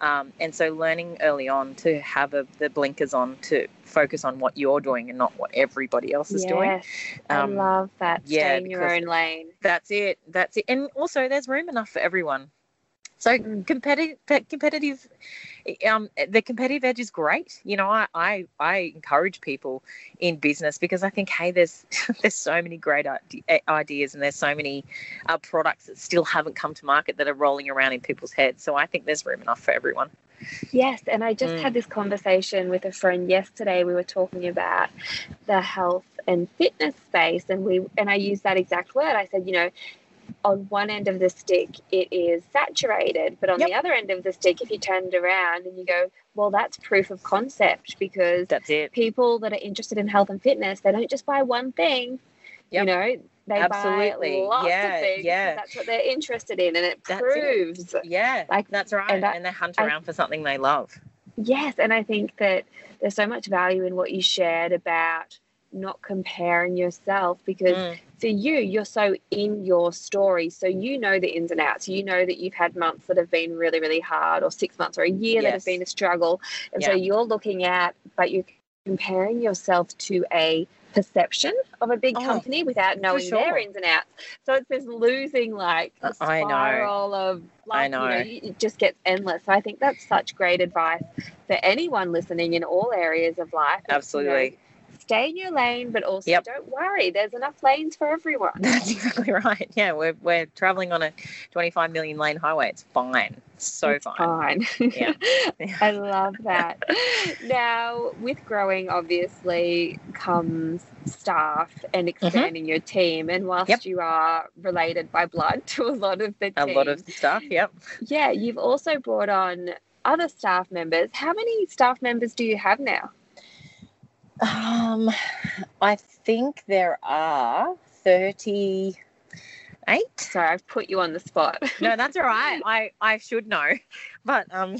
Um, and so learning early on to have a, the blinkers on to focus on what you're doing and not what everybody else is yes, doing. Um, I love that. Yeah, Stay in your own lane. That's it. That's it. And also, there's room enough for everyone. So competitive, competitive, um, the competitive edge is great. You know, I, I, I encourage people in business because I think, hey, there's there's so many great ideas and there's so many uh, products that still haven't come to market that are rolling around in people's heads. So I think there's room enough for everyone. Yes, and I just Mm. had this conversation with a friend yesterday. We were talking about the health and fitness space, and we and I used that exact word. I said, you know, on one end of the stick, it is saturated, but on Yep. the other end of the stick, if you turn it around and you go, well, that's proof of concept because That's it. people that are interested in health and fitness, they don't just buy one thing. You know, they Absolutely. buy lots Yeah, of things. yeah. That's what they're interested in, and it That's it. proves. Yeah, Like, that's right. and And, they hunt I- around for something they love. Yes, and I think that there's so much value in what you shared about not comparing yourself because Mm, for you, you're so in your story. So you know the ins and outs. You know that you've had months that have been really, really hard, or six months, or a year that have been a struggle. And so you're looking at, but you're comparing yourself to a perception of a big Oh, company without knowing sure. their ins and outs. So it's this losing, like, Uh, spiral of, like, I know. You know, it just gets endless. So I think that's such great advice for anyone listening in all areas of life. It's, you know, Absolutely. Stay in your lane, but also Yep. don't worry. There's enough lanes for everyone. That's exactly right. Yeah, we're, we're traveling on a 25 million lane highway. It's fine. It's so It's fine. fine. Yeah. I love that. now, with growing, obviously comes staff and expanding your team. And whilst Mm-hmm. Yep. you are related by blood to a lot of the A lot of stuff. Yep. yeah, you've also brought on other staff members. How many staff members do you have now? Um, I think there are 38. Sorry, I've put you on the spot. No, that's all right. I, I should know. But um,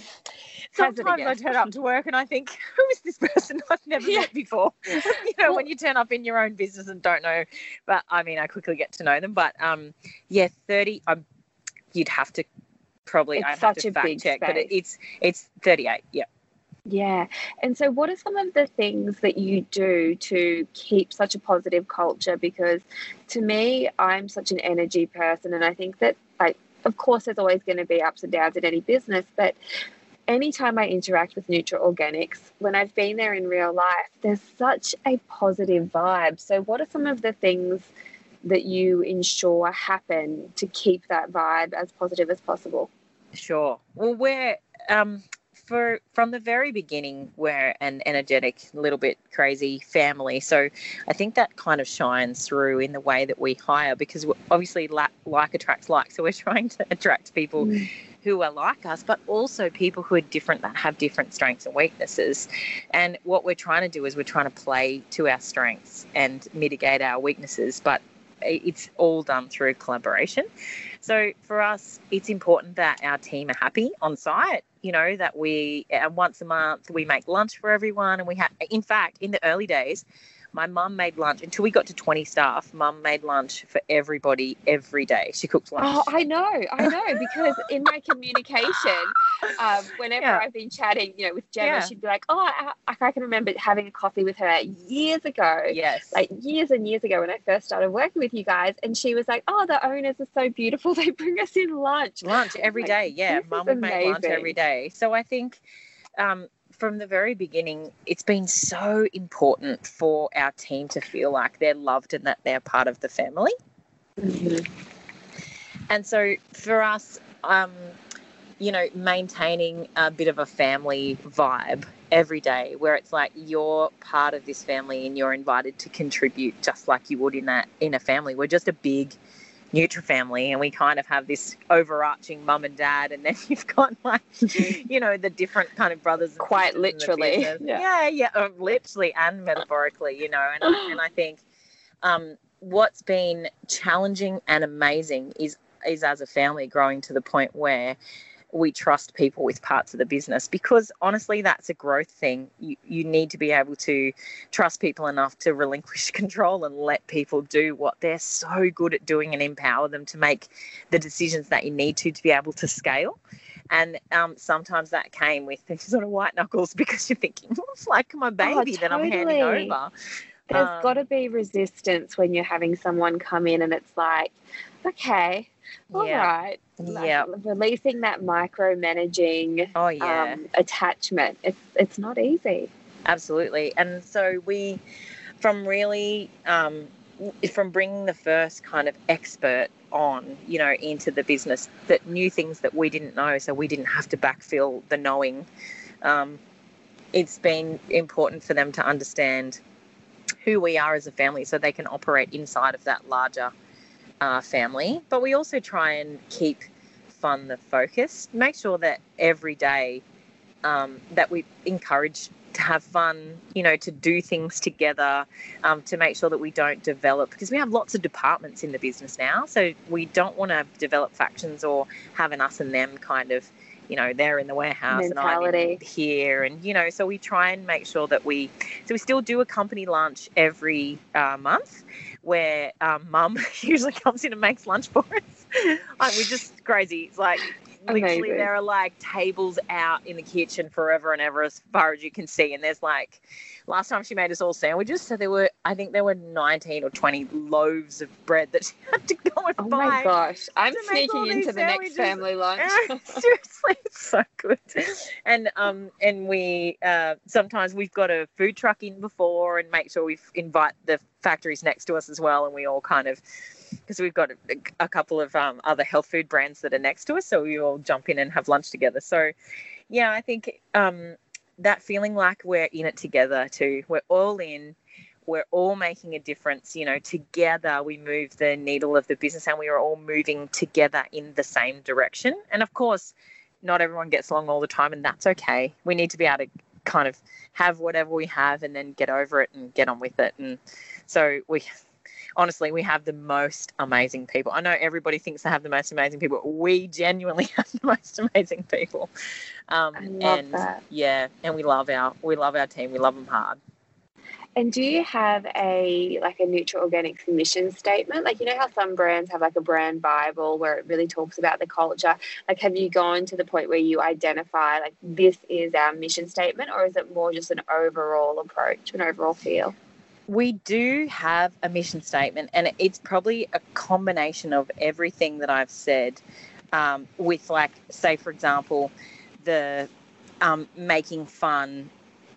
sometimes I turn up to work and I think, who is this person I've never Yeah. met before? you know, Well- when you turn up in your own business and don't know. But I mean, I quickly get to know them. But um, yeah, 30, um, you'd have to probably, I'd have to a fact big check, but it, it's, it's 38. Yeah. Yeah. And so, what are some of the things that you do to keep such a positive culture? Because to me, I'm such an energy person, and I think that, like, of course, there's always going to be ups and downs in any business, but anytime I interact with Nutra Organics, when I've been there in real life, there's such a positive vibe. So, what are some of the things that you ensure happen to keep that vibe as positive as possible? Sure. Well, we're um, for from the very beginning, we're an energetic, little bit crazy family. So I think that kind of shines through in the way that we hire because obviously like, attracts like. So we're trying to attract people Mm. who are like us, but also people who are different that have different strengths and weaknesses. And what we're trying to do is we're trying to play to our strengths and mitigate our weaknesses, but it's all done through collaboration. So for us, it's important that our team are happy on site. You know that we uh, once a month we make lunch for everyone, and we have. In fact, in the early days, my mum made lunch until we got to 20 staff. Mum made lunch for everybody every day. She cooked lunch. Oh, I know, I know, because in my communication, um, whenever Yeah. I've been chatting, you know, with Gemma, Yeah. she'd be like, "Oh, I, I can remember having a coffee with her years ago, yes. like years and years ago when I first started working with you guys." And she was like, "Oh, the owners are so beautiful; they bring us in lunch." lunch every Like, day. Yeah, mum would make lunch every day. So I think um, from the very beginning, it's been so important for our team to feel like they're loved and that they're part of the family. Mhm. And so for us, um, you know, maintaining a bit of a family vibe every day where it's like you're part of this family and you're invited to contribute just like you would in that in a family. We're just a big Nutra family and we kind of have this overarching mum and dad and then you've got like you know the different kind of brothers Quite sisters in the literally, yeah. yeah yeah uh, literally and metaphorically you know and, and I think um, what's been challenging and amazing is is as a family growing to the point where we trust people with parts of the business because honestly that's a growth thing. You, you need to be able to trust people enough to relinquish control and let people do what they're so good at doing and empower them to make the decisions that you need to to be able to scale. And um, sometimes that came with sort of white knuckles because you're thinking well, it's like my baby that i'm handing over. There's Um, got to be resistance when you're having someone come in and it's like, okay, all right, yeah like, yeah releasing that micromanaging oh yeah um, attachment. It's it's not easy. absolutely and so we from really um, from bringing the first kind of expert on, you know, into the business that knew things that we didn't know, so we didn't have to backfill the knowing. Um, it's been important for them to understand who we are as a family so they can operate inside of that larger uh, family. But we also try and keep fun the focus, make sure that every day um, that we encourage to have fun, you know, to do things together, um, to make sure that we don't develop, because we have lots of departments in the business now. So we don't want to develop factions or have an us and them kind of, you know, they're in the warehouse Mentality. and I'm here. And, you know, so we try and make sure that we, so we still do a company lunch every uh, month where um, mum usually comes in and makes lunch for us. like, we're just crazy. It's like, literally Amazing. there are like tables out in the kitchen forever and ever as far as you can see and there's like last time she made us all sandwiches so there were i think there were 19 or 20 loaves of bread that she had to go and Oh buy my gosh. I'm to make all sneaking into the next family lunch. seriously it's so good and um and we uh sometimes we've got a food truck in before and make sure we invite the factories next to us as well and we all kind of because we've got a, a couple of um, other health food brands that are next to us so we all jump in and have lunch together. So yeah i think um that feeling like we're in it together too. We're all in we're all making a difference you know together we move the needle of the business and we are all moving together in the same direction. And of course not everyone gets along all the time and that's okay. We need to be able to kind of have whatever we have and then get over it and get on with it. And so we honestly we have the most amazing people i know everybody thinks they have the most amazing people we genuinely have the most amazing people um, I love and that. yeah and we love our we love our team we love them hard And do you have a like a Nutra Organics mission statement? Like you know how some brands have like a brand bible where it really talks about the culture. Like have you gone to the point where you identify like this is our mission statement or is it more just an overall approach, an overall feel? We do have a mission statement, and it's probably a combination of everything that I've said. Um, with, like, say, for example, the um, making fun.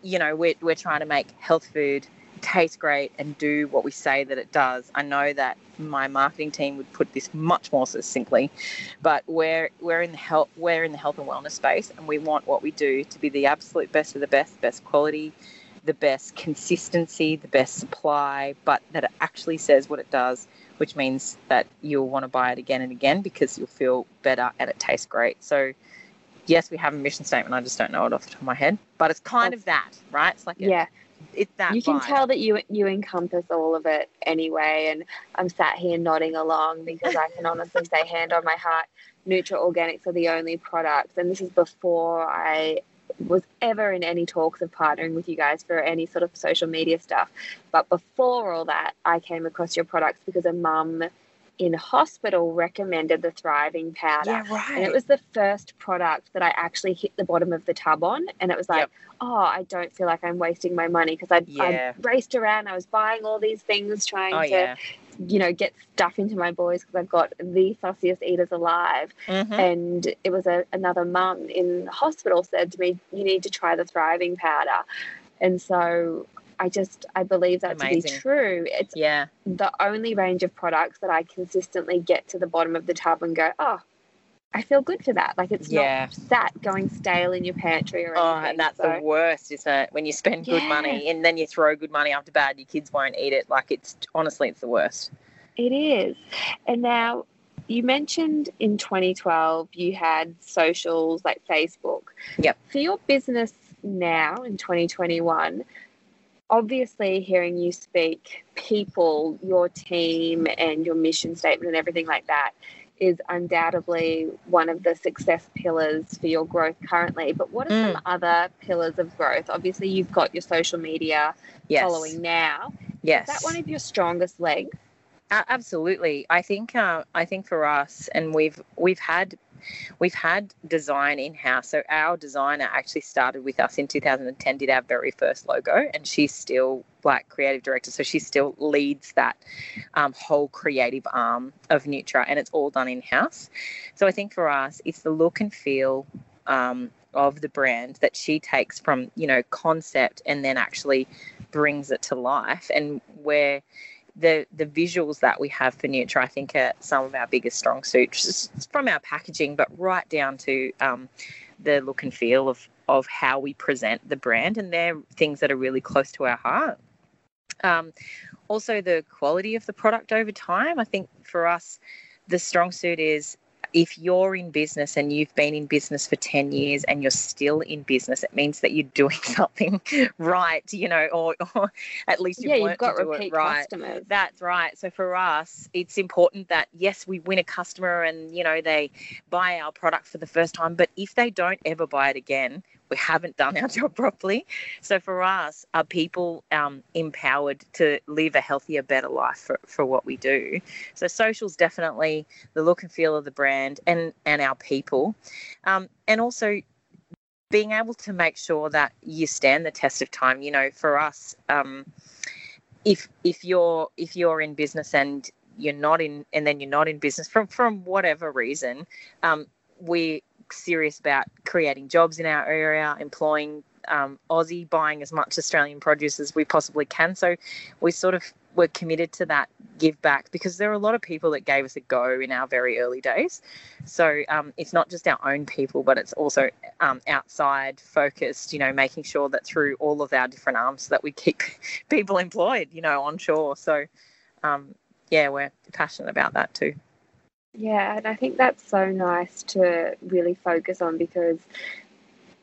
You know, we're we're trying to make health food taste great and do what we say that it does. I know that my marketing team would put this much more succinctly, but we're we're in the health we're in the health and wellness space, and we want what we do to be the absolute best of the best, best quality, the best consistency, the best supply, but that it actually says what it does, which means that you'll want to buy it again and again because you'll feel better and it tastes great. So, yes, we have a mission statement. I just don't know it off the top of my head, but it's kind of that, right? It's like a, Yeah. it's that. you can vibe. tell that you you encompass all of it anyway and i'm sat here nodding along because i can honestly say hand on my heart Nutra Organics are the only products and this is before i was ever in any talks of partnering with you guys for any sort of social media stuff but before all that i came across your products because a mum in hospital recommended the thriving powder Yeah, right. and it was the first product that I actually hit the bottom of the tub on. And it was like, Yep. oh, I don't feel like I'm wasting my money because I'd, Yeah. Raced around. I was buying all these things, trying oh to, yeah. You know, get stuff into my boys because I've got the fussiest eaters alive. Mhm. And it was a, another mum in hospital said to me, you need to try the thriving powder. And so I just, I believe that to be true. It's Yeah. the only range of products that I consistently get to the bottom of the tub and go, oh, I feel good for that. Like it's Yeah. not sat going stale in your pantry or oh, anything. Oh, and that's so, the worst, isn't it? When you spend good Yeah. money and then you throw good money after bad, your kids won't eat it. Like it's honestly, it's the worst. it is. And now you mentioned in 2012 you had socials like Facebook. Yep. For your business now in 2021, obviously hearing you speak, people, your team, and your mission statement and everything like that is undoubtedly one of the success pillars for your growth currently. But what are some other pillars of growth? Obviously, you've got your social media Yes. following now. Yes. Is that one of your strongest legs? Absolutely. I think uh, I think for us, and we've we've had we've had design in house. So our designer actually started with us in 2010, did our very first logo, and she's still like creative director. So she still leads that um, whole creative arm of Nutra, and it's all done in house. So I think for us, it's the look and feel. Um, of the brand that she takes from you know concept and then actually brings it to life and where the the visuals that we have for Nutra, I think, are some of our biggest strong suits from our packaging, but right down to um, the look and feel of of how we present the brand, and they're things that are really close to our heart. Um, also, the quality of the product over time. I think for us, the strong suit is if you're in business and you've been in business for 10 years and you're still in business, it means that you're doing something right, you know, or, or at least you've, yeah, you've got repeat right. customers. That's right. So for us, it's important that, yes, we win a customer and, you know, they buy our product for the first time, but if they don't ever buy it again, we haven't done our job properly. So for us, are people um, empowered to live a healthier, better life for, for what we do? So social's definitely the look and feel of the brand and and our people, um, and also being able to make sure that you stand the test of time. You know, for us. Um, if if you're if you're in business and you're not in and then you're not in business from from whatever reason um, we serious about creating jobs in our area, employing um, Aussie, buying as much Australian produce as we possibly can. So we sort of were committed to that give back because there are a lot of people that gave us a go in our very early days. So um, it's not just our own people, but it's also um, outside focused, you know, making sure that through all of our different arms that we keep people employed, you know, onshore. So um, yeah, we're passionate about that too. Yeah, and I think that's so nice to really focus on because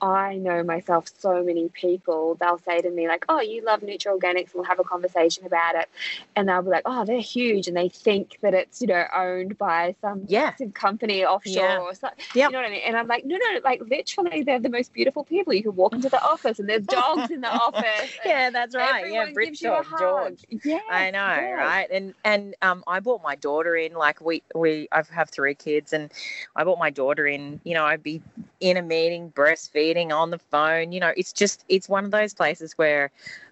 I know myself so many people, they'll say to me, like, oh, you love Nutra Organics, and we'll have a conversation about it. And they'll be like, oh, they're huge. And they think that it's, you know, owned by some yeah. massive company offshore yeah. or something. Yep. You know what I mean? And I'm like, no, no, like literally, they're the most beautiful people. You can walk into the office and there's dogs in the office. yeah, that's right. Yeah, Brit dog, George. Yeah. I know, right? And and um, I brought my daughter in, like, we, we, I have three kids, and I brought my daughter in, you know, I'd be in a meeting breastfeeding on the phone. You know, it's just it's one of those places where,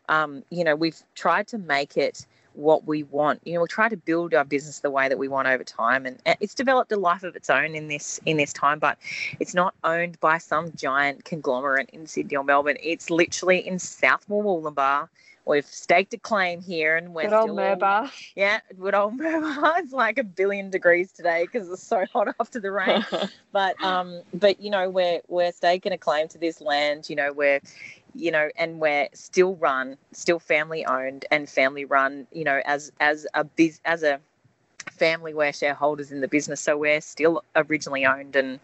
um, you know, we've tried to make it what we want. You know, we try to build our business the way that we want over time, and it's developed a life of its own in this in this time. But it's not owned by some giant conglomerate in Sydney or Melbourne. It's literally in South Murwillumbah We've staked a claim here, and we're good old Murbah. Yeah, good old Murbah. It's like a billion degrees today because it's so hot after the rain. but um, but you know, we're we're staking a claim to this land. You know, we're you know, and we're still run, still family owned and family run. You know, as as a biz as a family we're shareholders in the business so we're still originally owned and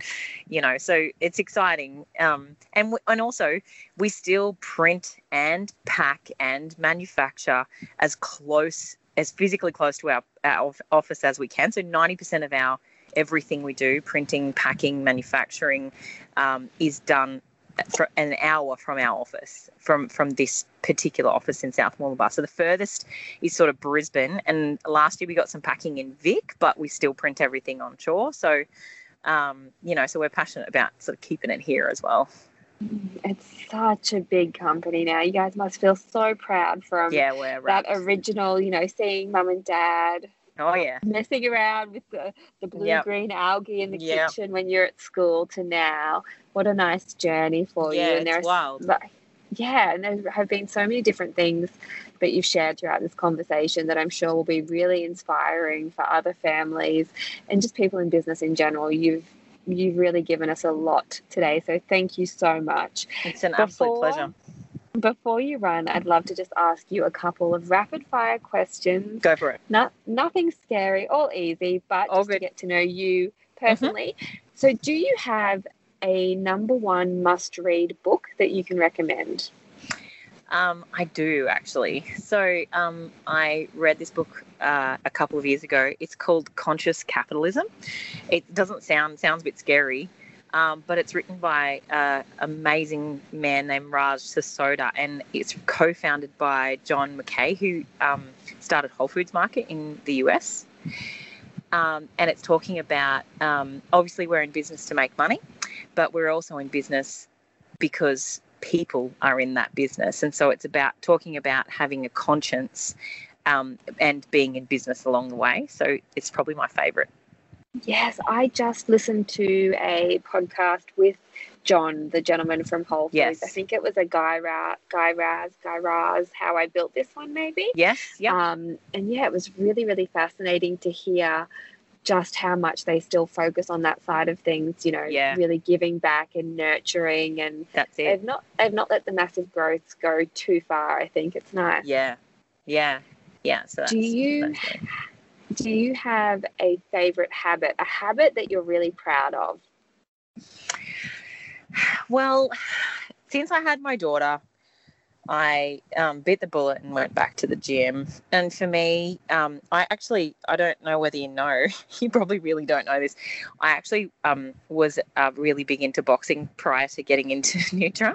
you know so it's exciting. Um, and and also we still print and pack and manufacture as close as physically close to our, our office as we can. So 90% of our everything we do printing packing manufacturing um, is done for an hour from our office, from from this particular office in South Murwillumbah. So the furthest is sort of Brisbane, and last year we got some packing in Vic, but we still print everything on shore. So, um, you know, so we're passionate about sort of keeping it here as well. It's such a big company now. You guys must feel so proud from yeah, we're that original, you know, seeing mum and dad Oh yeah. Messing around with the, the blue Yep. green algae in the Yep. kitchen when you're at school to now. What a nice journey for Yeah, you. it's there's wild. like- yeah, and there have been so many different things that you've shared throughout this conversation that I'm sure will be really inspiring for other families and just people in business in general. You've you've really given us a lot today. So thank you so much. It's an absolute pleasure. Before you run, I'd love to just ask you a couple of rapid fire questions Go for it. not nothing scary, all easy, but All just to get to know you personally. So, do you have a number one must read book that you can recommend? Um, I do actually. So um, I read this book uh, a couple of years ago. It's called Conscious Capitalism. It doesn't sound sounds a bit scary, um, but it's written by an amazing man named Raj Sisodia, and it's co-founded by John Mackey, who um, started Whole Foods Market in the US. Um, and it's talking about um, obviously we're in business to make money, but we're also in business because people are in that business. And so it's about talking about having a conscience um, and being in business along the way. So it's probably my favorite. Yes, I just listened to a podcast with John, the gentleman from Whole Foods. Yes. I think it was a Guy Ra- Guy Raz, Guy Raz, how I built this one, maybe. Yes. Yeah. Um, and yeah, it was really, really fascinating to hear just how much they still focus on that side of things. You know, Yeah. really giving back and nurturing, and That's it. they've not they've not let the massive growths go too far. I think it's nice. Yeah. Yeah. Yeah. So that's, Do you. Do you have a favorite habit, a habit that you're really proud of? Well, since I had my daughter, I um, bit the bullet and went back to the gym. And for me, um, I actually, I don't know whether you know, you probably really don't know this. I actually um, was uh, really big into boxing prior to getting into Nutra.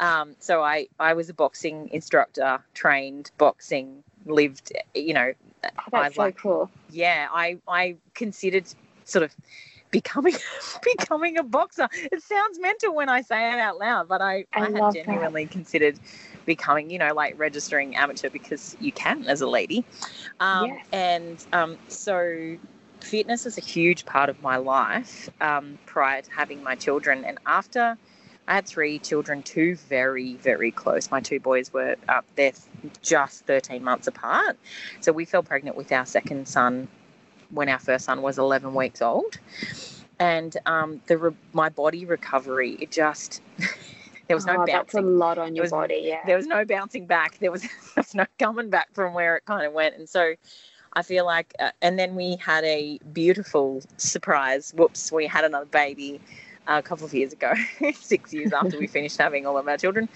Um, so I, I was a boxing instructor, trained boxing, lived, you know, Oh, that's I so like cool. yeah, I I considered sort of becoming becoming a boxer. It sounds mental when I say it out loud, but I, I I, had love that. genuinely considered becoming, you know, like registering amateur because you can as a lady. Um, Yes. And um, so fitness is a huge part of my life um, prior to having my children. And after I had three children, two very, very close. My two boys were up there just 13 months apart. So we fell pregnant with our second son when our first son was 11 weeks old. And um, the re- my body recovery, it just, there was no oh, that's a lot on your was- body. Yeah. there was no bouncing back. There was, there was no coming back from where it kind of went. And so I feel like, uh, and then we had a beautiful surprise. Whoops, we had another baby uh, a couple of years ago, six years after we finished having all of our children.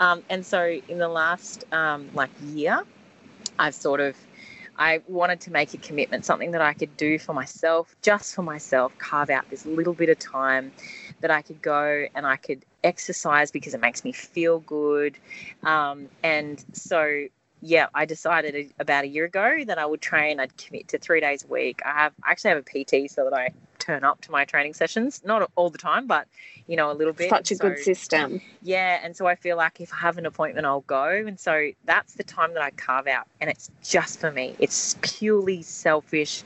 Um, and so in the last um, like year, I've sort of, I wanted to make a commitment, something that I could do for myself, just for myself, carve out this little bit of time that I could go and I could exercise because it makes me feel good. Um, and so, yeah, I decided about a year ago that I would train. I'd commit to three days a week. I have I actually have a PT so that I turn up to my training sessions, not all the time, but you know, a little bit. Such a So- good system. yeah, and so I feel like if I have an appointment, I'll go. And so that's the time that I carve out, and it's just for me. It's purely selfish,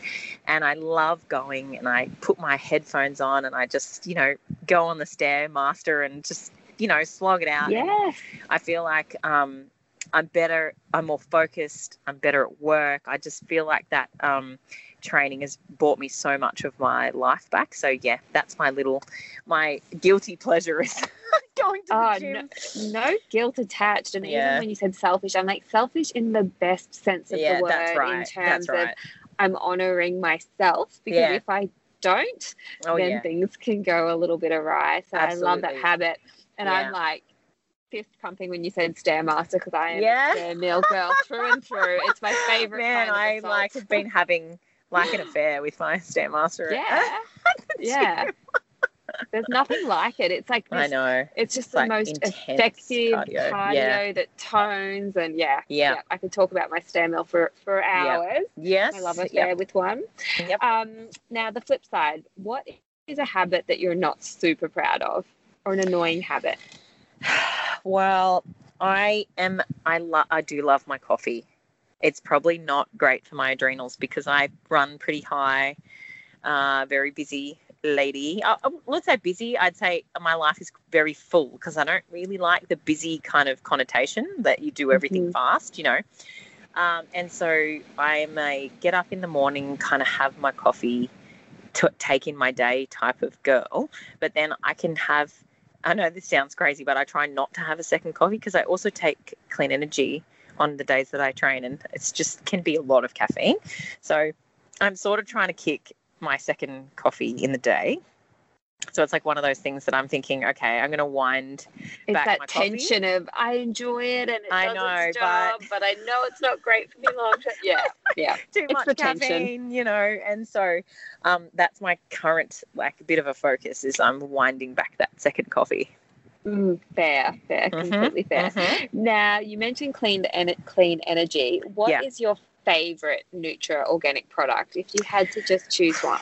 and I love going. And I put my headphones on, and I just, you know, go on the stairmaster and just, you know, slog it out. Yes. I feel like um, I'm better. I'm more focused. I'm better at work. I just feel like that um, training has brought me so much of my life back. So yeah, that's my little, my guilty pleasure is going to the Oh, gym. no, no guilt attached. And Yeah. even when you said selfish, I'm like selfish in the best sense of yeah, the word that's right. in terms That's right. of I'm honoring myself because Yeah. if I don't, oh then things can go a little bit awry. So I love that habit. And. I'm like fist pumping when you said stairmaster because I am Yeah. a stair girl through and through. It's my favorite. Man, kind of I like have been having like an affair with my stairmaster. Yeah, yeah. There's nothing like it. It's like I know. it's just It's the like most effective cardio. cardio, Yeah. that tones and yeah, Yeah. I could talk about my stair mill for for hours. Yes. I love a Yep. with one. Yep. Um, now the flip side, what is a habit that you're not super proud of, or an annoying habit? Well, I am. I love. I do love my coffee. It's probably not great for my adrenals because I run pretty high, uh, very busy lady. Uh, uh, let's say busy. I'd say my life is very full because I don't really like the busy kind of connotation that you do everything Mhm. fast. You know. Um, and so I'm a get up in the morning, kind of have my coffee, to take in my day type of girl. But then I can have I know this sounds crazy, but I try not to have a second coffee because I also take clean energy on the days that I train, and it's just can be a lot of caffeine. So I'm sort of trying to kick my second coffee in the day. So it's like one of those things that I'm thinking, okay, I'm going to wind. It's Back that my coffee. tension of I enjoy it and it I does know, its but- job, but... I know it's not great for me long term. Yeah, yeah. too It's much the tension. caffeine, you know, and so um, that's my current like bit of a focus is I'm winding back that second coffee. Mm, fair, fair, Mhm, completely fair. mhm. Now you mentioned clean en- clean energy. What is Yeah. your favorite Nutra organic product? If you had to just choose one,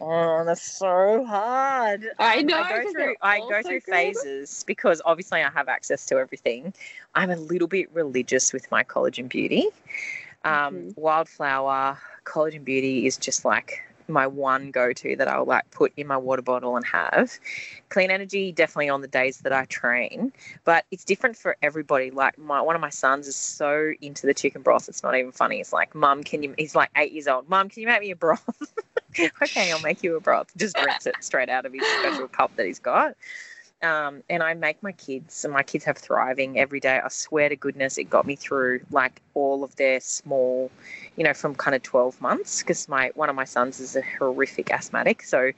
Oh, that's so hard. I know, I go through I go through phases because obviously I have access to everything. I'm a little bit religious with my collagen beauty. Um, Mhm. Wildflower collagen beauty is just like my one go to that I'll like put in my water bottle and have. Clean energy definitely on the days that I train, but it's different for everybody. Like my one of my sons is so into the chicken broth, it's not even funny. It's like, Mum, can you? He's like eight years old. Mum, can you make me a broth? okay, I'll make you a broth. Just drinks it straight out of his special cup that he's got. Um, and I make my kids, and my kids have thriving every day. I swear to goodness, it got me through like all of their small, you know, from kind of 12 months because my one of my sons is a horrific asthmatic. So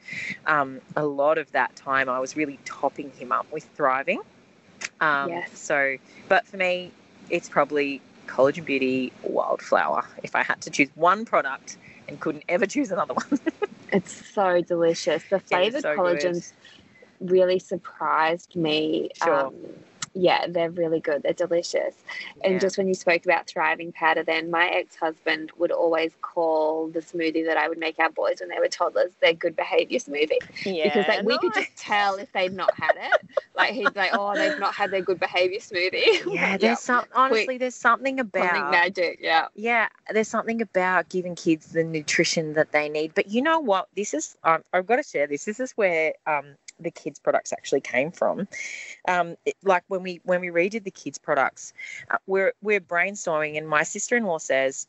um, a lot of that time I was really topping him up with thriving. Um, Yes. So, but for me, it's probably Collagen Beauty Wildflower. If I had to choose one product and couldn't ever choose another one. It's so delicious. The flavored so good. collagens really surprised me. Sure. Um, yeah, they're really good. They're delicious. And just when you spoke about thriving powder, then my ex husband would always call the smoothie that I would make our boys when they were toddlers their good behavior smoothie. Yeah, because like we could just tell if they'd not had it. Like he'd like, oh, they've not had their good behavior smoothie. Yeah, there's some honestly there's something something about magic. Yeah. yeah, there's something about giving kids the nutrition that they need. But you know what? This is um, I've got to share this. This is where um, the kids products actually came from. Um, it- like when we when we redid the kids products, uh, we're we're brainstorming, and my sister in law says,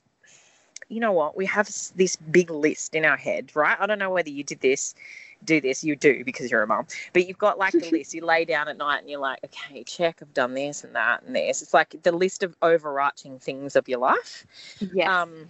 you know what? We have this big list in our head, right? I don't know whether you did this. Do this, you do because you're a mom, But you've got like the list. You lay down at night and you're like, okay, check, I've done this and that and this. It's like the list of overarching things of your life. Yes. Um,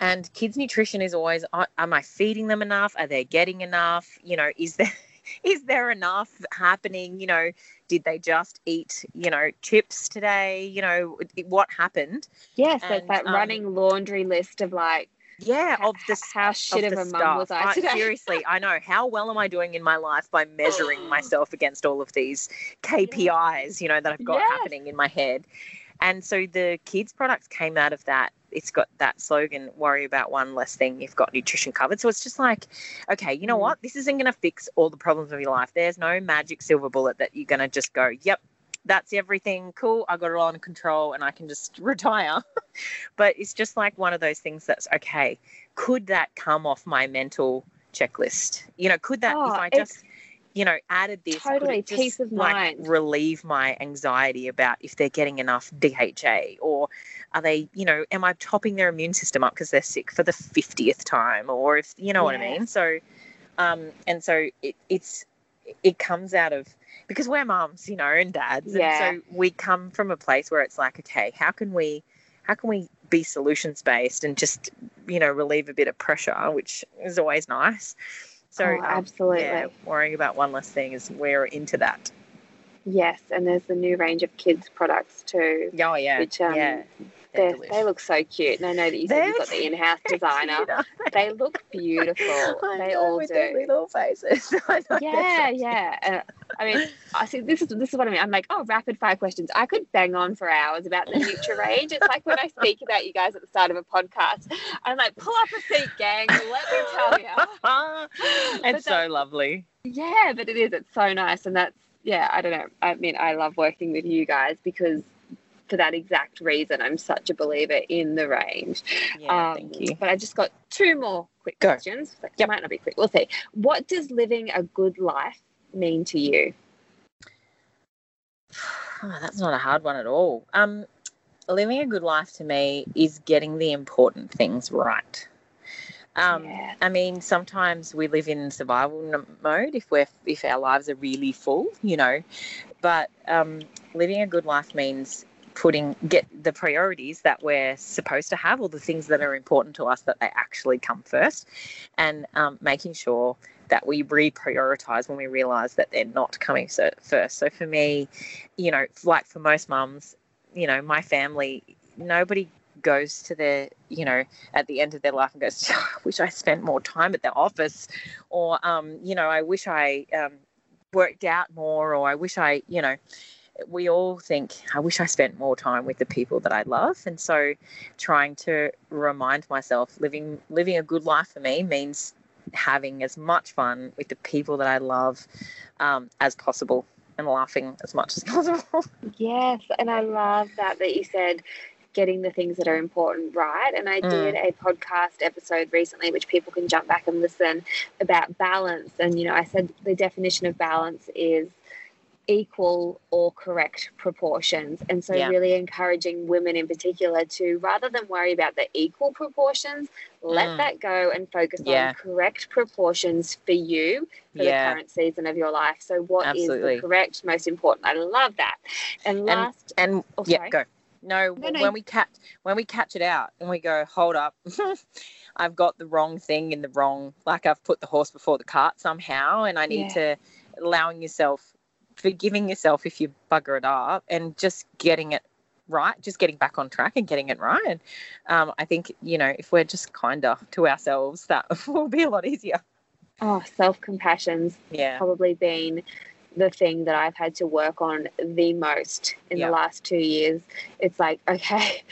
and kids' nutrition is always: are- Am I feeding them enough? Are they getting enough? You know, is there is there enough happening? You know, did they just eat you know chips today? You know, what happened? yes. There's and, that um, running laundry list of like, Yeah, of the how shit of, of a mum was. I today? seriously, I know. How well am I doing in my life by measuring myself against all of these KPIs, you know, that I've got Yes. happening in my head? And so the kids' products came out of that. It's got that slogan, worry about one less thing, you've got nutrition covered. So it's just like, okay, you know Mm. what? This isn't going to fix all the problems of your life. There's no magic silver bullet that you're going to just go, yep, that's everything. Cool. I got it all under control and I can just retire. but it's just like one of those things that's okay. Could that come off my mental checklist? You know, could that, Oh, if I just, you know, added this, totally just, peace of like, mind. relieve my anxiety about if they're getting enough DHA or are they, you know, am I topping their immune system up because they're sick for the 50th time or if, you know what I mean? So, um, and so it, it's, it comes out of, because we're moms, you know, and dads. Yeah. And so we come from a place where it's like, okay, how can we, how can we be solutions based and just, you know, relieve a bit of pressure, which is always nice. So Oh, um, absolutely. yeah, worrying about one less thing is we're into that. Yes, and there's the new range of kids products too. Oh yeah, Which, um, yeah. They're, they look so cute, and I know that you said you've got the in-house designer. They look beautiful. They know, all with their do. little faces. I know, they're Yeah, yeah. Uh, I mean, I see. This is this is what I mean. I'm like, oh, rapid fire questions. I could bang on for hours about the future range. It's like when I speak about you guys at the start of a podcast. I'm like, pull up a seat, gang. Let me tell you. it's so lovely. Yeah, but it is. It's so nice, and that's yeah. I don't know. I mean, I love working with you guys because for that exact reason, I'm such a believer in the range. Yeah, Um, thank you. But I just got two more quick Go. questions. Like, Yep. Might not be quick. We'll see. What does living a good life mean to you? Oh, that's not a hard one at all. Um, living a good life to me is getting the important things right. Um, Yeah. I mean, sometimes we live in survival mode if we're if our lives are really full, you know. But um, living a good life means putting get the priorities that we're supposed to have, or the things that are important to us, that they actually come first, and um, making sure that we reprioritize when we realize that they're not coming so- first. So for me, you know, like for most mums, you know, my family, nobody goes to their, you know, at the end of their life and goes, "I wish I spent more time at the office, or, um, you know, I wish I um, worked out more, or I wish I, you know, we all think, I wish I spent more time with the people that I love. And so trying to remind myself living living a good life for me means having as much fun with the people that I love um, as possible and laughing as much as possible. Yes, and I love that that you said getting the things that are important right. And I mm. did a podcast episode recently, which people can jump back and listen about balance. And, you know, I said the definition of balance is equal or correct proportions. And so, yeah. really encouraging women in particular to rather than worry about the equal proportions, let mm. that go and focus yeah. on correct proportions for you for yeah. the current season of your life. So, what Absolutely. is the correct, most important? I love that. And last, and, and oh, yeah, go. No, no, no, when we catch when we catch it out and we go, hold up, I've got the wrong thing in the wrong, like I've put the horse before the cart somehow, and I need to allowing yourself forgiving yourself if you bugger it up and just getting it right, just getting back on track and getting it right. Um, I think, you know, if we're just kinder to ourselves, that will be a lot easier. Oh, self compassion's yeah. probably been the thing that I've had to work on the most in the last two years. It's like, okay,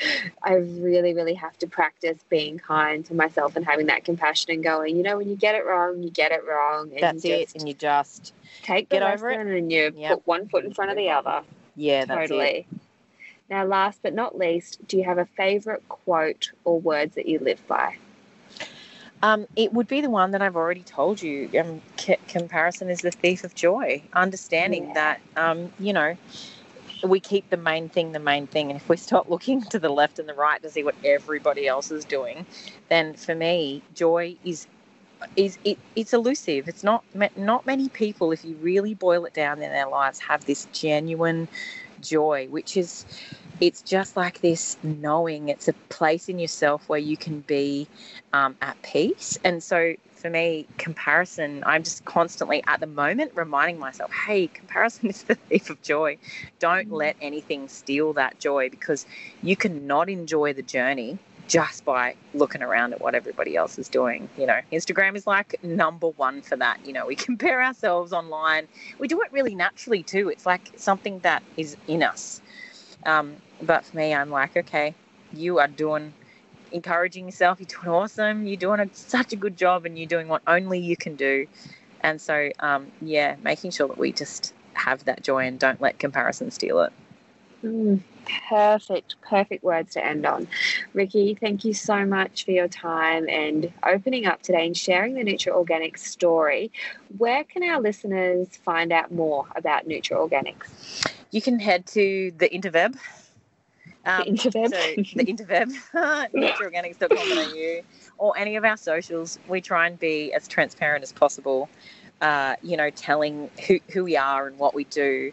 I really, really have to practice being kind to myself and having that compassion and going, you know, when you get it wrong, you get it wrong. And That's it. And you just take get over it and you yep. put one foot in front of the other. Yeah, totally. Now, last but not least, do you have a favorite quote or words that you live by? Um, it would be the one that I've already told you. Um, c- comparison is the thief of joy. Understanding yeah. that, um, you know, we keep the main thing the main thing, and if we stop looking to the left and the right to see what everybody else is doing, then for me, joy is is it, it's elusive. It's not not many people, if you really boil it down in their lives, have this genuine joy, which is it's just like this knowing it's a place in yourself where you can be um, at peace. And so for me, comparison, I'm just constantly at the moment reminding myself, hey, comparison is the thief of joy. Don't mm. let anything steal that joy because you cannot enjoy the journey just by looking around at what everybody else is doing. You know, Instagram is like number one for that. You know, we compare ourselves online. We do it really naturally too. It's like something that is in us. Um, but for me, I'm like, okay, you are doing, encouraging yourself. You're doing awesome. You're doing a, such a good job, and you're doing what only you can do. And so, um, yeah, making sure that we just have that joy and don't let comparison steal it. Mm, perfect, perfect words to end on. Ricki, thank you so much for your time and opening up today and sharing the Nutra Organics story. Where can our listeners find out more about Nutra Organics? You can head to the interweb. Um, the interweb. So the interweb, nutraorganics.com.au, or any of our socials. We try and be as transparent as possible. Uh, you know, telling who, who we are and what we do.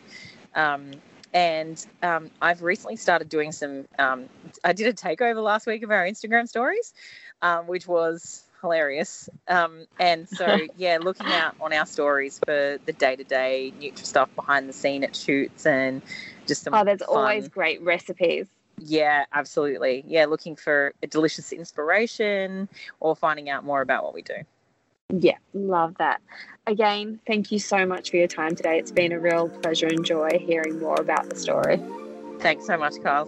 Um, and um, I've recently started doing some. Um, I did a takeover last week of our Instagram stories, um, which was hilarious. Um, and so, yeah, looking out on our stories for the day to day Nutra stuff behind the scene at shoots and just some. Oh, there's fun. always great recipes. Yeah, absolutely. Yeah, looking for a delicious inspiration or finding out more about what we do. Yeah, love that. Again, thank you so much for your time today. It's been a real pleasure and joy hearing more about the story. Thanks so much, Carl.